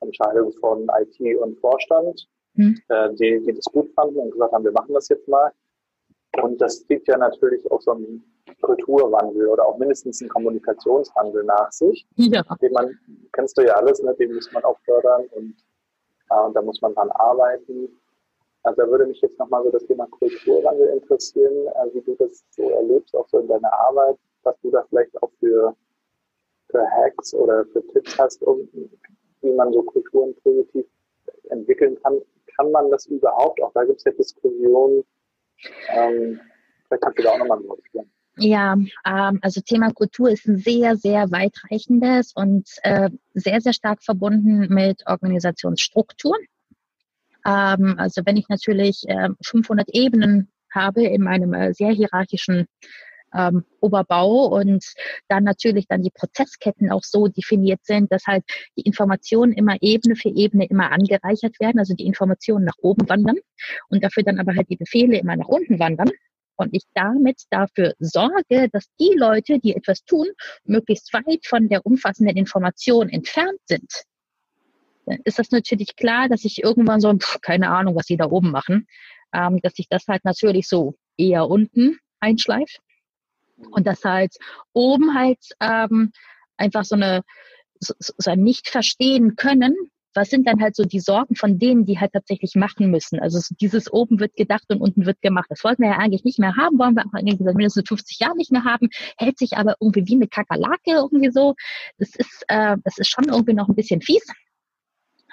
Entscheidung von IT und Vorstand, hm. äh, die, die das gut fanden und gesagt haben, wir machen das jetzt mal. Und das zieht ja natürlich auch so einen Kulturwandel oder auch mindestens einen Kommunikationswandel nach sich. Ja. Den man, kennst du ja alles, ne? den muss man auch fördern und, äh, und da muss man dran arbeiten. Also da würde mich jetzt nochmal so das Thema Kulturwandel interessieren, äh, wie du das so erlebst, auch so in deiner Arbeit, was du da vielleicht auch für, für Hacks oder für Tipps hast, um, wie man so Kulturen positiv entwickeln kann. Kann man das überhaupt? Auch da gibt es ja Diskussionen, ähm, Vielleicht kannst du da auch nochmal was ja, ähm, also Thema Kultur ist ein sehr, sehr weitreichendes und äh, sehr, sehr stark verbunden mit Organisationsstruktur. Ähm, also wenn ich natürlich äh, 500 Ebenen habe in meinem äh, sehr hierarchischen ähm, Oberbau und dann natürlich dann die Prozessketten auch so definiert sind, dass halt die Informationen immer Ebene für Ebene immer angereichert werden, also die Informationen nach oben wandern und dafür dann aber halt die Befehle immer nach unten wandern und ich damit dafür sorge, dass die Leute, die etwas tun, möglichst weit von der umfassenden Information entfernt sind, dann ist das natürlich klar, dass ich irgendwann so, pff, keine Ahnung, was sie da oben machen, ähm, dass sich das halt natürlich so eher unten einschleift. Und dass halt oben halt ähm, einfach so eine so, so ein nicht verstehen können, was sind dann halt so die Sorgen von denen, die halt tatsächlich machen müssen? Also dieses oben wird gedacht und unten wird gemacht. Das wollten wir ja eigentlich nicht mehr haben, wollen wir auch eigentlich seit mindestens 50 Jahren nicht mehr haben, hält sich aber irgendwie wie eine Kakerlake irgendwie so. Das ist, äh, das ist schon irgendwie noch ein bisschen fies.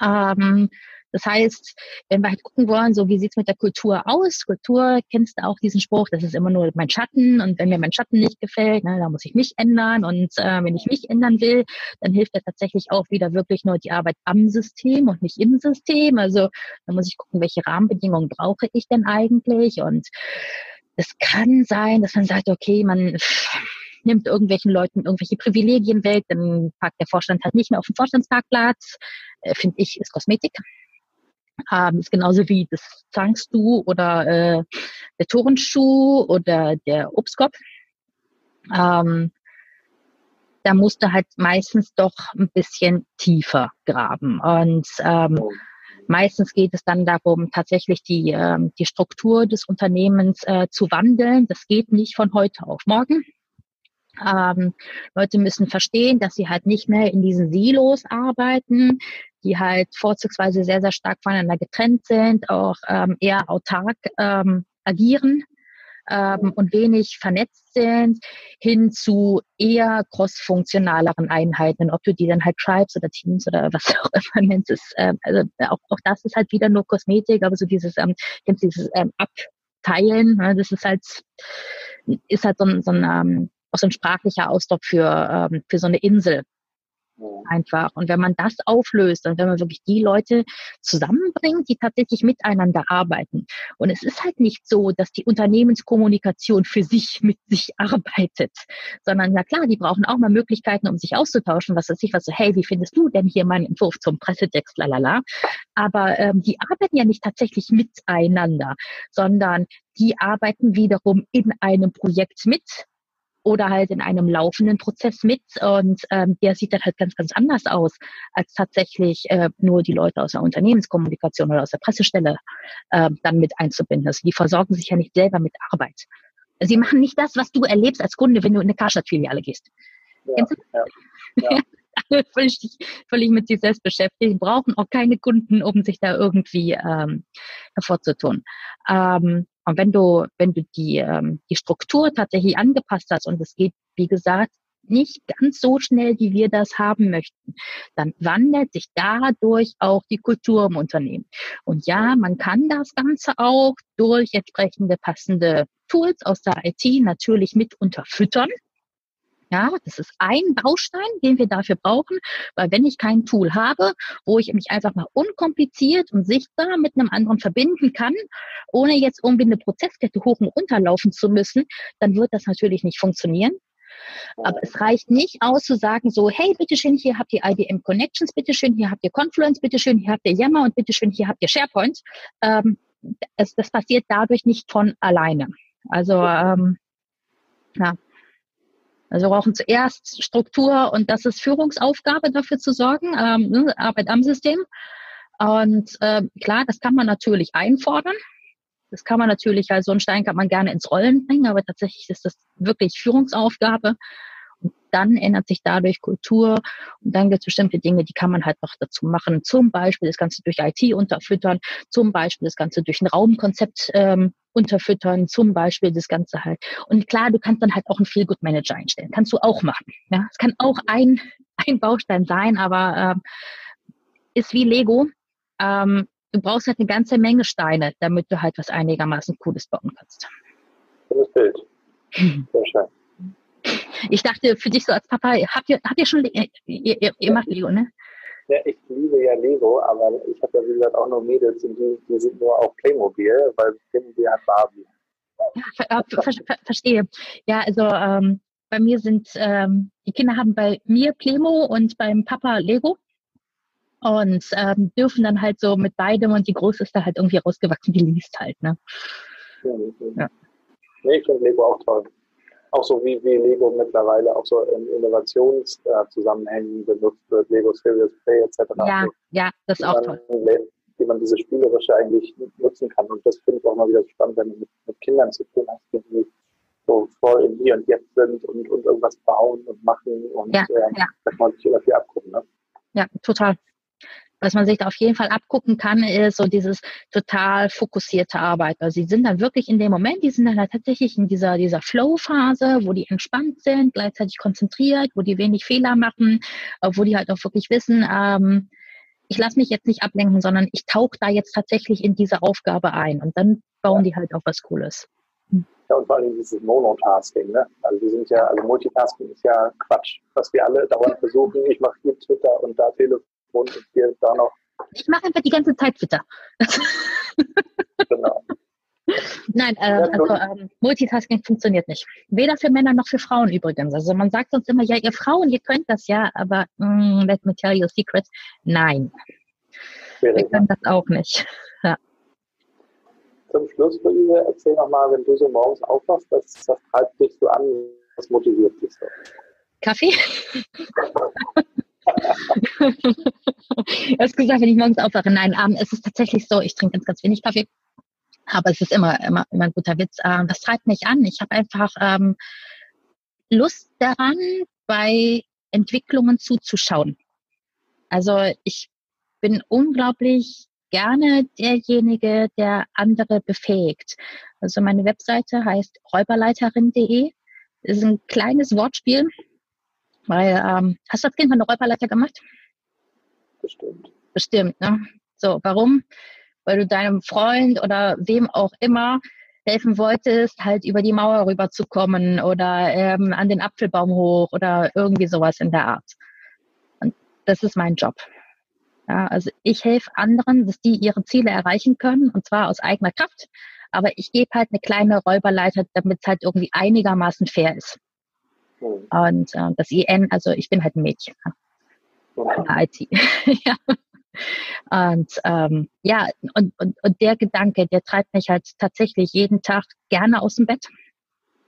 Ähm, das heißt, wenn wir halt gucken wollen, so wie sieht's mit der Kultur aus? Kultur, kennst du auch diesen Spruch, das ist immer nur mein Schatten und wenn mir mein Schatten nicht gefällt, ne, dann muss ich mich ändern und äh, wenn ich mich ändern will, dann hilft ja tatsächlich auch wieder wirklich nur die Arbeit am System und nicht im System. Also da muss ich gucken, welche Rahmenbedingungen brauche ich denn eigentlich und es kann sein, dass man sagt, okay, man nimmt irgendwelchen Leuten irgendwelche Privilegien weg, dann packt der Vorstand halt nicht mehr auf dem Vorstandsparkplatz. Äh, Finde ich, ist Kosmetik haben. Ist genauso wie das Zangsdu oder äh, der Turnschuh oder der Obstkorb. Ähm, da musste halt meistens doch ein bisschen tiefer graben. Und ähm, meistens geht es dann darum, tatsächlich die, ähm, die Struktur des Unternehmens äh, zu wandeln. Das geht nicht von heute auf morgen. Ähm, Leute müssen verstehen, dass sie halt nicht mehr in diesen Silos arbeiten, die halt vorzugsweise sehr, sehr stark voneinander getrennt sind, auch ähm, eher autark ähm, agieren ähm, und wenig vernetzt sind, hin zu eher cross-funktionaleren Einheiten. Ob du die dann halt Tribes oder Teams oder was auch immer nennst, ist, ähm, also auch, auch das ist halt wieder nur Kosmetik, aber so dieses, ähm, dieses ähm, Abteilen, ne, das ist halt, ist halt so ein, so ein ähm, auch so ein sprachlicher Ausdruck für, ähm, für so eine Insel einfach. Und wenn man das auflöst und wenn man wirklich die Leute zusammenbringt, die tatsächlich miteinander arbeiten. Und es ist halt nicht so, dass die Unternehmenskommunikation für sich mit sich arbeitet, sondern na klar, die brauchen auch mal Möglichkeiten, um sich auszutauschen, was weiß ich, was so, hey, wie findest du denn hier meinen Entwurf zum Pressetext, lalala. Aber ähm, die arbeiten ja nicht tatsächlich miteinander, sondern die arbeiten wiederum in einem Projekt mit oder halt in einem laufenden Prozess mit und ähm, der sieht dann halt ganz, ganz anders aus, als tatsächlich äh, nur die Leute aus der Unternehmenskommunikation oder aus der Pressestelle äh, dann mit einzubinden. Also die versorgen sich ja nicht selber mit Arbeit. Sie machen nicht das, was du erlebst als Kunde, wenn du in eine Karstadt-Filiale gehst. Ja, ja, ja. völlig, völlig mit sich selbst beschäftigt, brauchen auch keine Kunden, um sich da irgendwie ähm, hervorzutun. Ähm, und wenn du, wenn du die, ähm, die Struktur tatsächlich angepasst hast und es geht, wie gesagt, nicht ganz so schnell, wie wir das haben möchten, dann wandelt sich dadurch auch die Kultur im Unternehmen. Und ja, man kann das Ganze auch durch entsprechende passende Tools aus der IT natürlich mit unterfüttern. Ja, das ist ein Baustein, den wir dafür brauchen, weil wenn ich kein Tool habe, wo ich mich einfach mal unkompliziert und sichtbar mit einem anderen verbinden kann, ohne jetzt irgendwie eine Prozesskette hoch und runter laufen zu müssen, dann wird das natürlich nicht funktionieren. Aber es reicht nicht aus zu sagen so, hey, bitteschön, hier habt ihr IBM Connections, bitteschön, hier habt ihr Confluence, bitteschön, hier habt ihr Yammer und bitteschön, hier habt ihr SharePoint. Ähm, es, das passiert dadurch nicht von alleine. Also ähm, ja, also wir brauchen zuerst Struktur und das ist Führungsaufgabe dafür zu sorgen, ähm, ne, Arbeit am System. Und äh, klar, das kann man natürlich einfordern. Das kann man natürlich, also so einen Stein kann man gerne ins Rollen bringen, aber tatsächlich ist das wirklich Führungsaufgabe. Dann ändert sich dadurch Kultur und dann gibt es bestimmte Dinge, die kann man halt noch dazu machen. Zum Beispiel das Ganze durch IT unterfüttern, zum Beispiel das Ganze durch ein Raumkonzept ähm, unterfüttern, zum Beispiel das Ganze halt. Und klar, du kannst dann halt auch einen Feel-Good-Manager einstellen. Kannst du auch machen. Ja, es kann auch ein, ein Baustein sein, aber ähm, ist wie Lego. Ähm, du brauchst halt eine ganze Menge Steine, damit du halt was einigermaßen Cooles bauen kannst. Schönes Bild. Sehr schön. Ich dachte, für dich so als Papa, habt ihr, habt ihr schon, ihr, ihr, ihr macht Lego, ne? Ja, ich liebe ja Lego, aber ich habe ja wie gesagt auch nur Mädels und die, die sind nur auf Playmobil, weil Playmobil hat Barbie. Ja, ver, ver, ver, verstehe. Ja, also ähm, bei mir sind, ähm, die Kinder haben bei mir Playmo und beim Papa Lego und ähm, dürfen dann halt so mit beidem und die Große ist da halt irgendwie rausgewachsen, die liest halt, ne? Mhm. Ja. Nee, ich finde Lego auch toll. Auch so wie, wie Lego mittlerweile auch so in Innovationszusammenhängen äh, benutzt wird, Lego Serious Play etc. Ja, ja, das ist auch toll. Wie man diese spielerische eigentlich nutzen kann. Und das finde ich auch mal wieder spannend, wenn du mit, mit Kindern zu tun hast, die so voll im Hier und Jetzt sind und, und irgendwas bauen und machen und ja, äh, ja. da kann man sich immer viel abgucken. Ne? Ja, total. Was man sich da auf jeden Fall abgucken kann, ist so dieses total fokussierte Arbeit. Also sie sind dann wirklich in dem Moment, die sind dann tatsächlich in dieser, dieser Flow-Phase, wo die entspannt sind, gleichzeitig konzentriert, wo die wenig Fehler machen, wo die halt auch wirklich wissen, ähm, ich lasse mich jetzt nicht ablenken, sondern ich tauche da jetzt tatsächlich in diese Aufgabe ein und dann bauen die halt auch was Cooles. Ja, und vor allem dieses Monotasking, ne? Also wir sind ja, also Multitasking ist ja Quatsch, was wir alle dauernd versuchen. Ich mache hier Twitter und da Telefon und hier da noch. Ich mache einfach die ganze Zeit Twitter. genau. Nein, äh, also ähm, Multitasking funktioniert nicht. Weder für Männer noch für Frauen übrigens. Also man sagt uns immer, ja, ihr Frauen, ihr könnt das ja, aber mm, let me tell you a secret. Nein. Schwierig, Wir können das auch nicht. Ja. Zum Schluss, Luise, erzähl nochmal, wenn du so morgens aufwachst, was, was treibt dich so an, was motiviert dich so? Kaffee? du hast gesagt, wenn ich morgens aufwache. Nein, ähm, es ist tatsächlich so, ich trinke ganz, ganz wenig Kaffee. Aber es ist immer, immer, immer ein guter Witz. Ähm, das treibt mich an. Ich habe einfach ähm, Lust daran, bei Entwicklungen zuzuschauen. Also ich bin unglaublich gerne derjenige, der andere befähigt. Also meine Webseite heißt räuberleiterin.de. Das ist ein kleines Wortspiel, weil ähm, hast du als Kind mal eine Räuberleiter gemacht? Bestimmt. Bestimmt, ne? So, warum? Weil du deinem Freund oder wem auch immer helfen wolltest, halt über die Mauer rüberzukommen oder ähm, an den Apfelbaum hoch oder irgendwie sowas in der Art. Und das ist mein Job. Ja, also ich helfe anderen, dass die ihre Ziele erreichen können und zwar aus eigener Kraft. Aber ich gebe halt eine kleine Räuberleiter, damit es halt irgendwie einigermaßen fair ist. Mhm. Und äh, das IN, also ich bin halt ein Mädchen. Ja. IT. ja. Und ähm, ja, und, und, und der Gedanke, der treibt mich halt tatsächlich jeden Tag gerne aus dem Bett.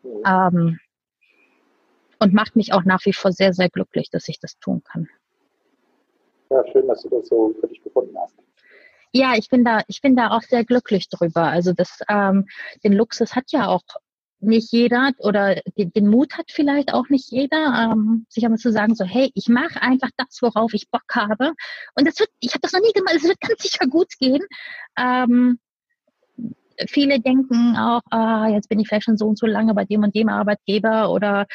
Mhm. Ähm, und macht mich auch nach wie vor sehr, sehr glücklich, dass ich das tun kann. Ja, schön, dass du das so für dich gefunden hast. Ja, ich bin da, ich bin da auch sehr glücklich drüber. Also das, ähm, den Luxus hat ja auch nicht jeder oder den, den Mut hat vielleicht auch nicht jeder, ähm, sich einmal zu sagen, so, hey, ich mache einfach das, worauf ich Bock habe. Und das wird, ich habe das noch nie gemacht, es wird ganz sicher gut gehen. Ähm, viele denken auch, ah, jetzt bin ich vielleicht schon so und so lange bei dem und dem Arbeitgeber oder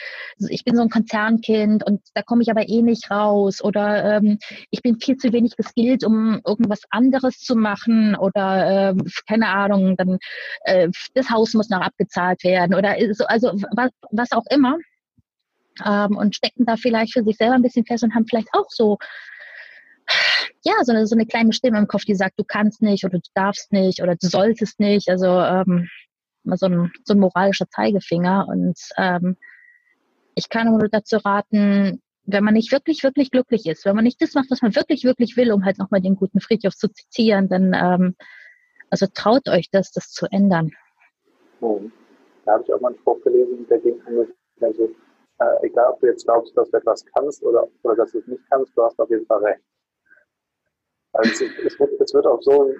ich bin so ein Konzernkind und da komme ich aber eh nicht raus oder ähm, ich bin viel zu wenig geskillt, um irgendwas anderes zu machen oder ähm, keine Ahnung, dann äh, das Haus muss noch abgezahlt werden oder so, also was, was auch immer ähm, und stecken da vielleicht für sich selber ein bisschen fest und haben vielleicht auch so ja, so eine, so eine kleine Stimme im Kopf, die sagt, du kannst nicht oder du darfst nicht oder du solltest nicht. Also ähm, so ein, so ein moralischer Zeigefinger. Und ähm, ich kann nur dazu raten, wenn man nicht wirklich, wirklich glücklich ist, wenn man nicht das macht, was man wirklich, wirklich will, um halt nochmal den guten Friedhof zu zitieren, dann ähm, also traut euch das, das zu ändern. Oh. Da habe ich auch mal einen Spruch gelesen, der ging also, äh, egal ob du jetzt glaubst, dass du etwas kannst oder, oder dass du es nicht kannst, du hast auf jeden Fall recht. Also es, wird, es wird auch so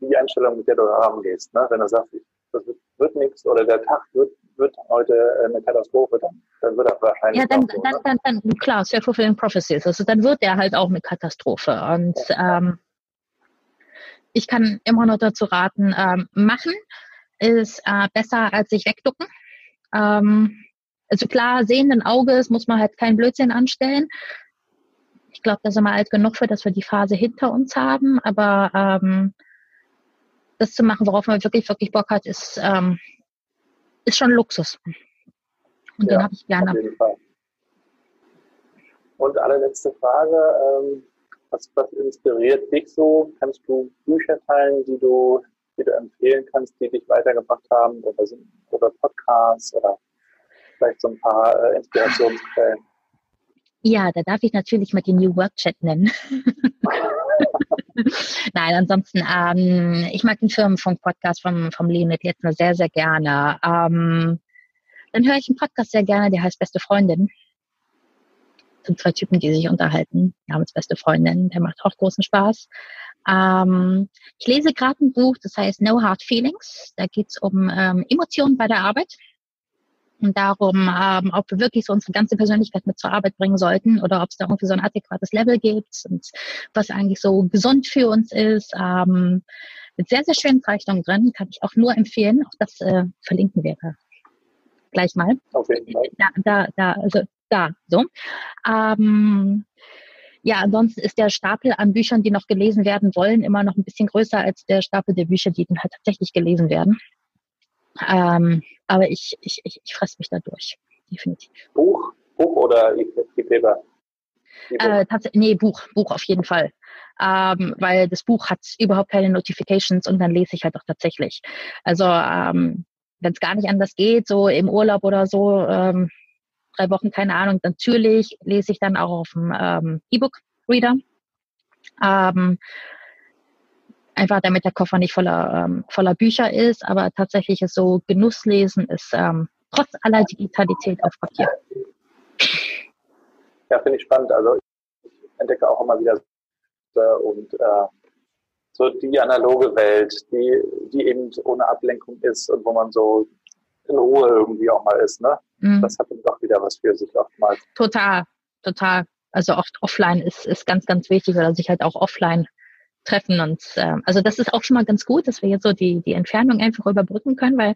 die Einstellung, mit der du herangehst. Ne? Wenn du sagst, das wird, wird nichts oder der Tag wird, wird heute eine Katastrophe, dann, dann wird er wahrscheinlich. Ja, dann, so, dann, ne? dann, dann, dann, klar, self-fulfilling prophecies. Also dann wird er halt auch eine Katastrophe. Und ja. ähm, ich kann immer nur dazu raten, ähm, machen ist äh, besser als sich wegducken. Ähm, also klar, sehenden Auges muss man halt keinen Blödsinn anstellen, glaube, da sind wir alt genug für, dass wir die Phase hinter uns haben. Aber ähm, das zu machen, worauf man wirklich, wirklich Bock hat, ist, ähm, ist schon Luxus. Und ja, den habe ich gerne. Und allerletzte Frage, ähm, was, was inspiriert dich so? Kannst du Bücher teilen, die du, die du empfehlen kannst, die dich weitergebracht haben oder, oder Podcasts oder vielleicht so ein paar äh, Inspirationsquellen? Ja, da darf ich natürlich mal den New Work Chat nennen. Nein, ansonsten, ähm, ich mag den Firmenfunk-Podcast vom, vom Leonid Letzner sehr, sehr gerne. Ähm, dann höre ich einen Podcast sehr gerne, der heißt Beste Freundin. Sind zwei Typen, die sich unterhalten. Namens Beste Freundin, der macht auch großen Spaß. Ähm, ich lese gerade ein Buch, das heißt No Hard Feelings. Da geht es um ähm, Emotionen bei der Arbeit und darum, ähm, ob wir wirklich so unsere ganze Persönlichkeit mit zur Arbeit bringen sollten oder ob es da irgendwie so ein adäquates Level gibt und was eigentlich so gesund für uns ist. Ähm, mit sehr, sehr schönen Zeichnungen drin, kann ich auch nur empfehlen. Auch das äh, verlinken wir gleich mal. Auf jeden Fall. Da, da, da, also da, so. Ähm, ja, ansonsten ist der Stapel an Büchern, die noch gelesen werden wollen, immer noch ein bisschen größer als der Stapel der Bücher, die dann halt tatsächlich gelesen werden. Ähm, aber ich, ich, ich, ich fresse mich da durch, definitiv. Buch, Buch oder E-Paper? Äh, nee, Buch, Buch auf jeden Fall. Ähm, weil das Buch hat überhaupt keine Notifications und dann lese ich halt auch tatsächlich. Also ähm, wenn es gar nicht anders geht, so im Urlaub oder so, ähm, drei Wochen, keine Ahnung, natürlich lese ich dann auch auf dem ähm, E-Book-Reader. Ähm, einfach damit der Koffer nicht voller, ähm, voller Bücher ist, aber tatsächlich ist so Genusslesen ist ähm, trotz aller Digitalität auf Papier. Ja, finde ich spannend. Also ich entdecke auch immer wieder und äh, so die analoge Welt, die, die eben ohne Ablenkung ist und wo man so in Ruhe irgendwie auch mal ist, ne? Mhm. Das hat dann doch wieder was für sich oftmals. Total, total. Also oft offline ist, ist ganz, ganz wichtig oder sich halt auch offline treffen. Und äh, also das ist auch schon mal ganz gut, dass wir jetzt so die, die Entfernung einfach überbrücken können, weil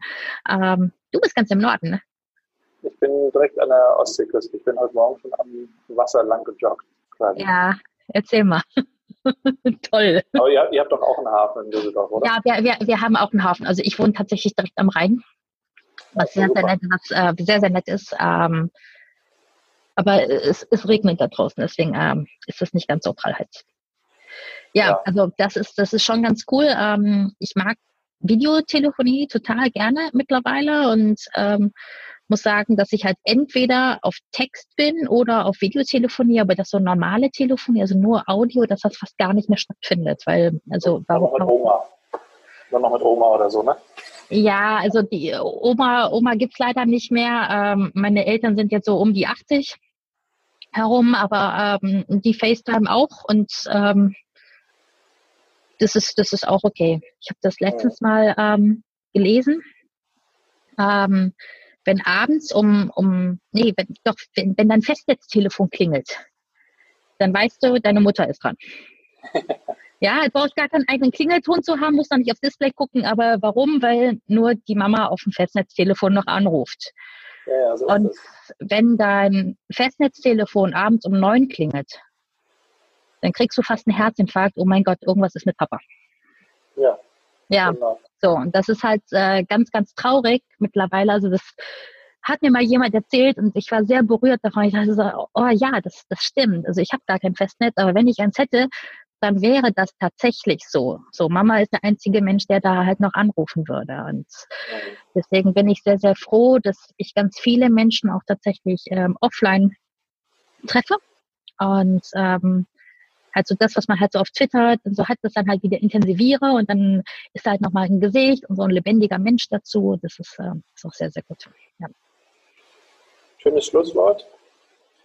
ähm, du bist ganz im Norden, ne? Ich bin direkt an der Ostseeküste. Ich bin heute Morgen schon am Wasser lang gejoggt. Quasi. Ja, erzähl mal. Toll. Aber ihr, ihr, habt doch auch einen Hafen in Düsseldorf, oder? Ja, wir, wir, wir haben auch einen Hafen. Also ich wohne tatsächlich direkt am Rhein. Was sehr, sehr nett, was, äh, sehr, sehr nett ist. Ähm, aber es, es regnet da draußen, deswegen ähm, ist es nicht ganz so prall heiß. Ja, ja, also das ist, das ist schon ganz cool. Ähm, ich mag Videotelefonie total gerne mittlerweile und ähm, muss sagen, dass ich halt entweder auf Text bin oder auf Videotelefonie, aber das so normale Telefonie, also nur Audio, dass das fast gar nicht mehr stattfindet, weil also warum? Noch mit Oma. Dann noch mit Oma oder so, ne? Ja, also die Oma, Oma gibt's leider nicht mehr. Ähm, meine Eltern sind jetzt so um die 80 herum, aber ähm, die FaceTime auch und ähm, das ist, das ist auch okay. Ich habe das letztens mal ähm, gelesen. Ähm, wenn abends um, um nee, wenn, doch, wenn, wenn dein Festnetztelefon klingelt, dann weißt du, deine Mutter ist dran. ja, du brauchst gar keinen eigenen Klingelton zu haben, musst dann nicht aufs Display gucken, aber warum? Weil nur die Mama auf dem Festnetztelefon noch anruft. Ja, so Und wenn dein Festnetztelefon abends um neun klingelt, dann kriegst du fast einen Herzinfarkt, oh mein Gott, irgendwas ist mit Papa. Ja. Ja, genau. so, und das ist halt äh, ganz, ganz traurig mittlerweile. Also das hat mir mal jemand erzählt und ich war sehr berührt davon. Ich dachte so, oh ja, das, das stimmt. Also ich habe gar kein Festnetz, aber wenn ich eins hätte, dann wäre das tatsächlich so. So, Mama ist der einzige Mensch, der da halt noch anrufen würde. Und deswegen bin ich sehr, sehr froh, dass ich ganz viele Menschen auch tatsächlich ähm, offline treffe. Und ähm, halt so das, was man halt so auf Twitter und so hat, das dann halt wieder intensiviere und dann ist halt nochmal ein Gesicht und so ein lebendiger Mensch dazu. Das ist, äh, ist auch sehr, sehr gut. Ja. Schönes Schlusswort.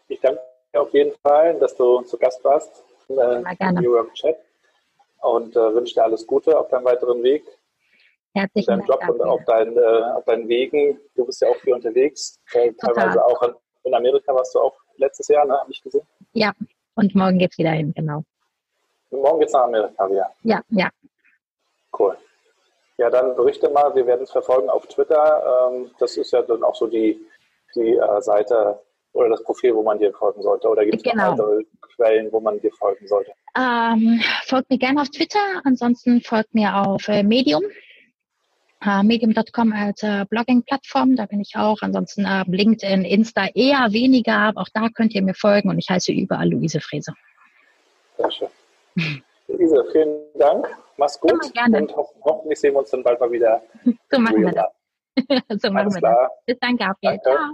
Ich danke dir auf jeden Fall, dass du zu Gast warst in äh, New York Chat und äh, wünsche dir alles Gute auf deinem weiteren Weg. Herzlichen Dank. Job und auf, dein, äh, auf deinen Wegen. Du bist ja auch viel unterwegs. Äh, teilweise auch in Amerika warst du auch letztes Jahr, ne? Habe ich gesehen? Ja, und morgen geht's wieder hin, genau. Morgen geht's nach Amerika wieder? Ja, ja. Cool. Ja, dann berichte mal, wir werden es verfolgen auf Twitter. Ähm, das ist ja dann auch so die, die äh, Seite oder das Profil, wo man dir folgen sollte. Oder gibt es genau. weitere Quellen, wo man dir folgen sollte? Ähm, folgt mir gerne auf Twitter, ansonsten folgt mir auf äh, Medium. Äh, Medium.com als äh, Blogging-Plattform, da bin ich auch. Ansonsten äh, LinkedIn, Insta eher weniger, aber auch da könnt ihr mir folgen und ich heiße überall Luise Frese. Sehr schön. Luise, vielen Dank. Mach's gut Immer gerne. und ho hoffentlich sehen wir uns dann bald mal wieder. So machen wir das. so machen Alles wir klar. das. Bis dann, Gabriel. Danke. Ciao.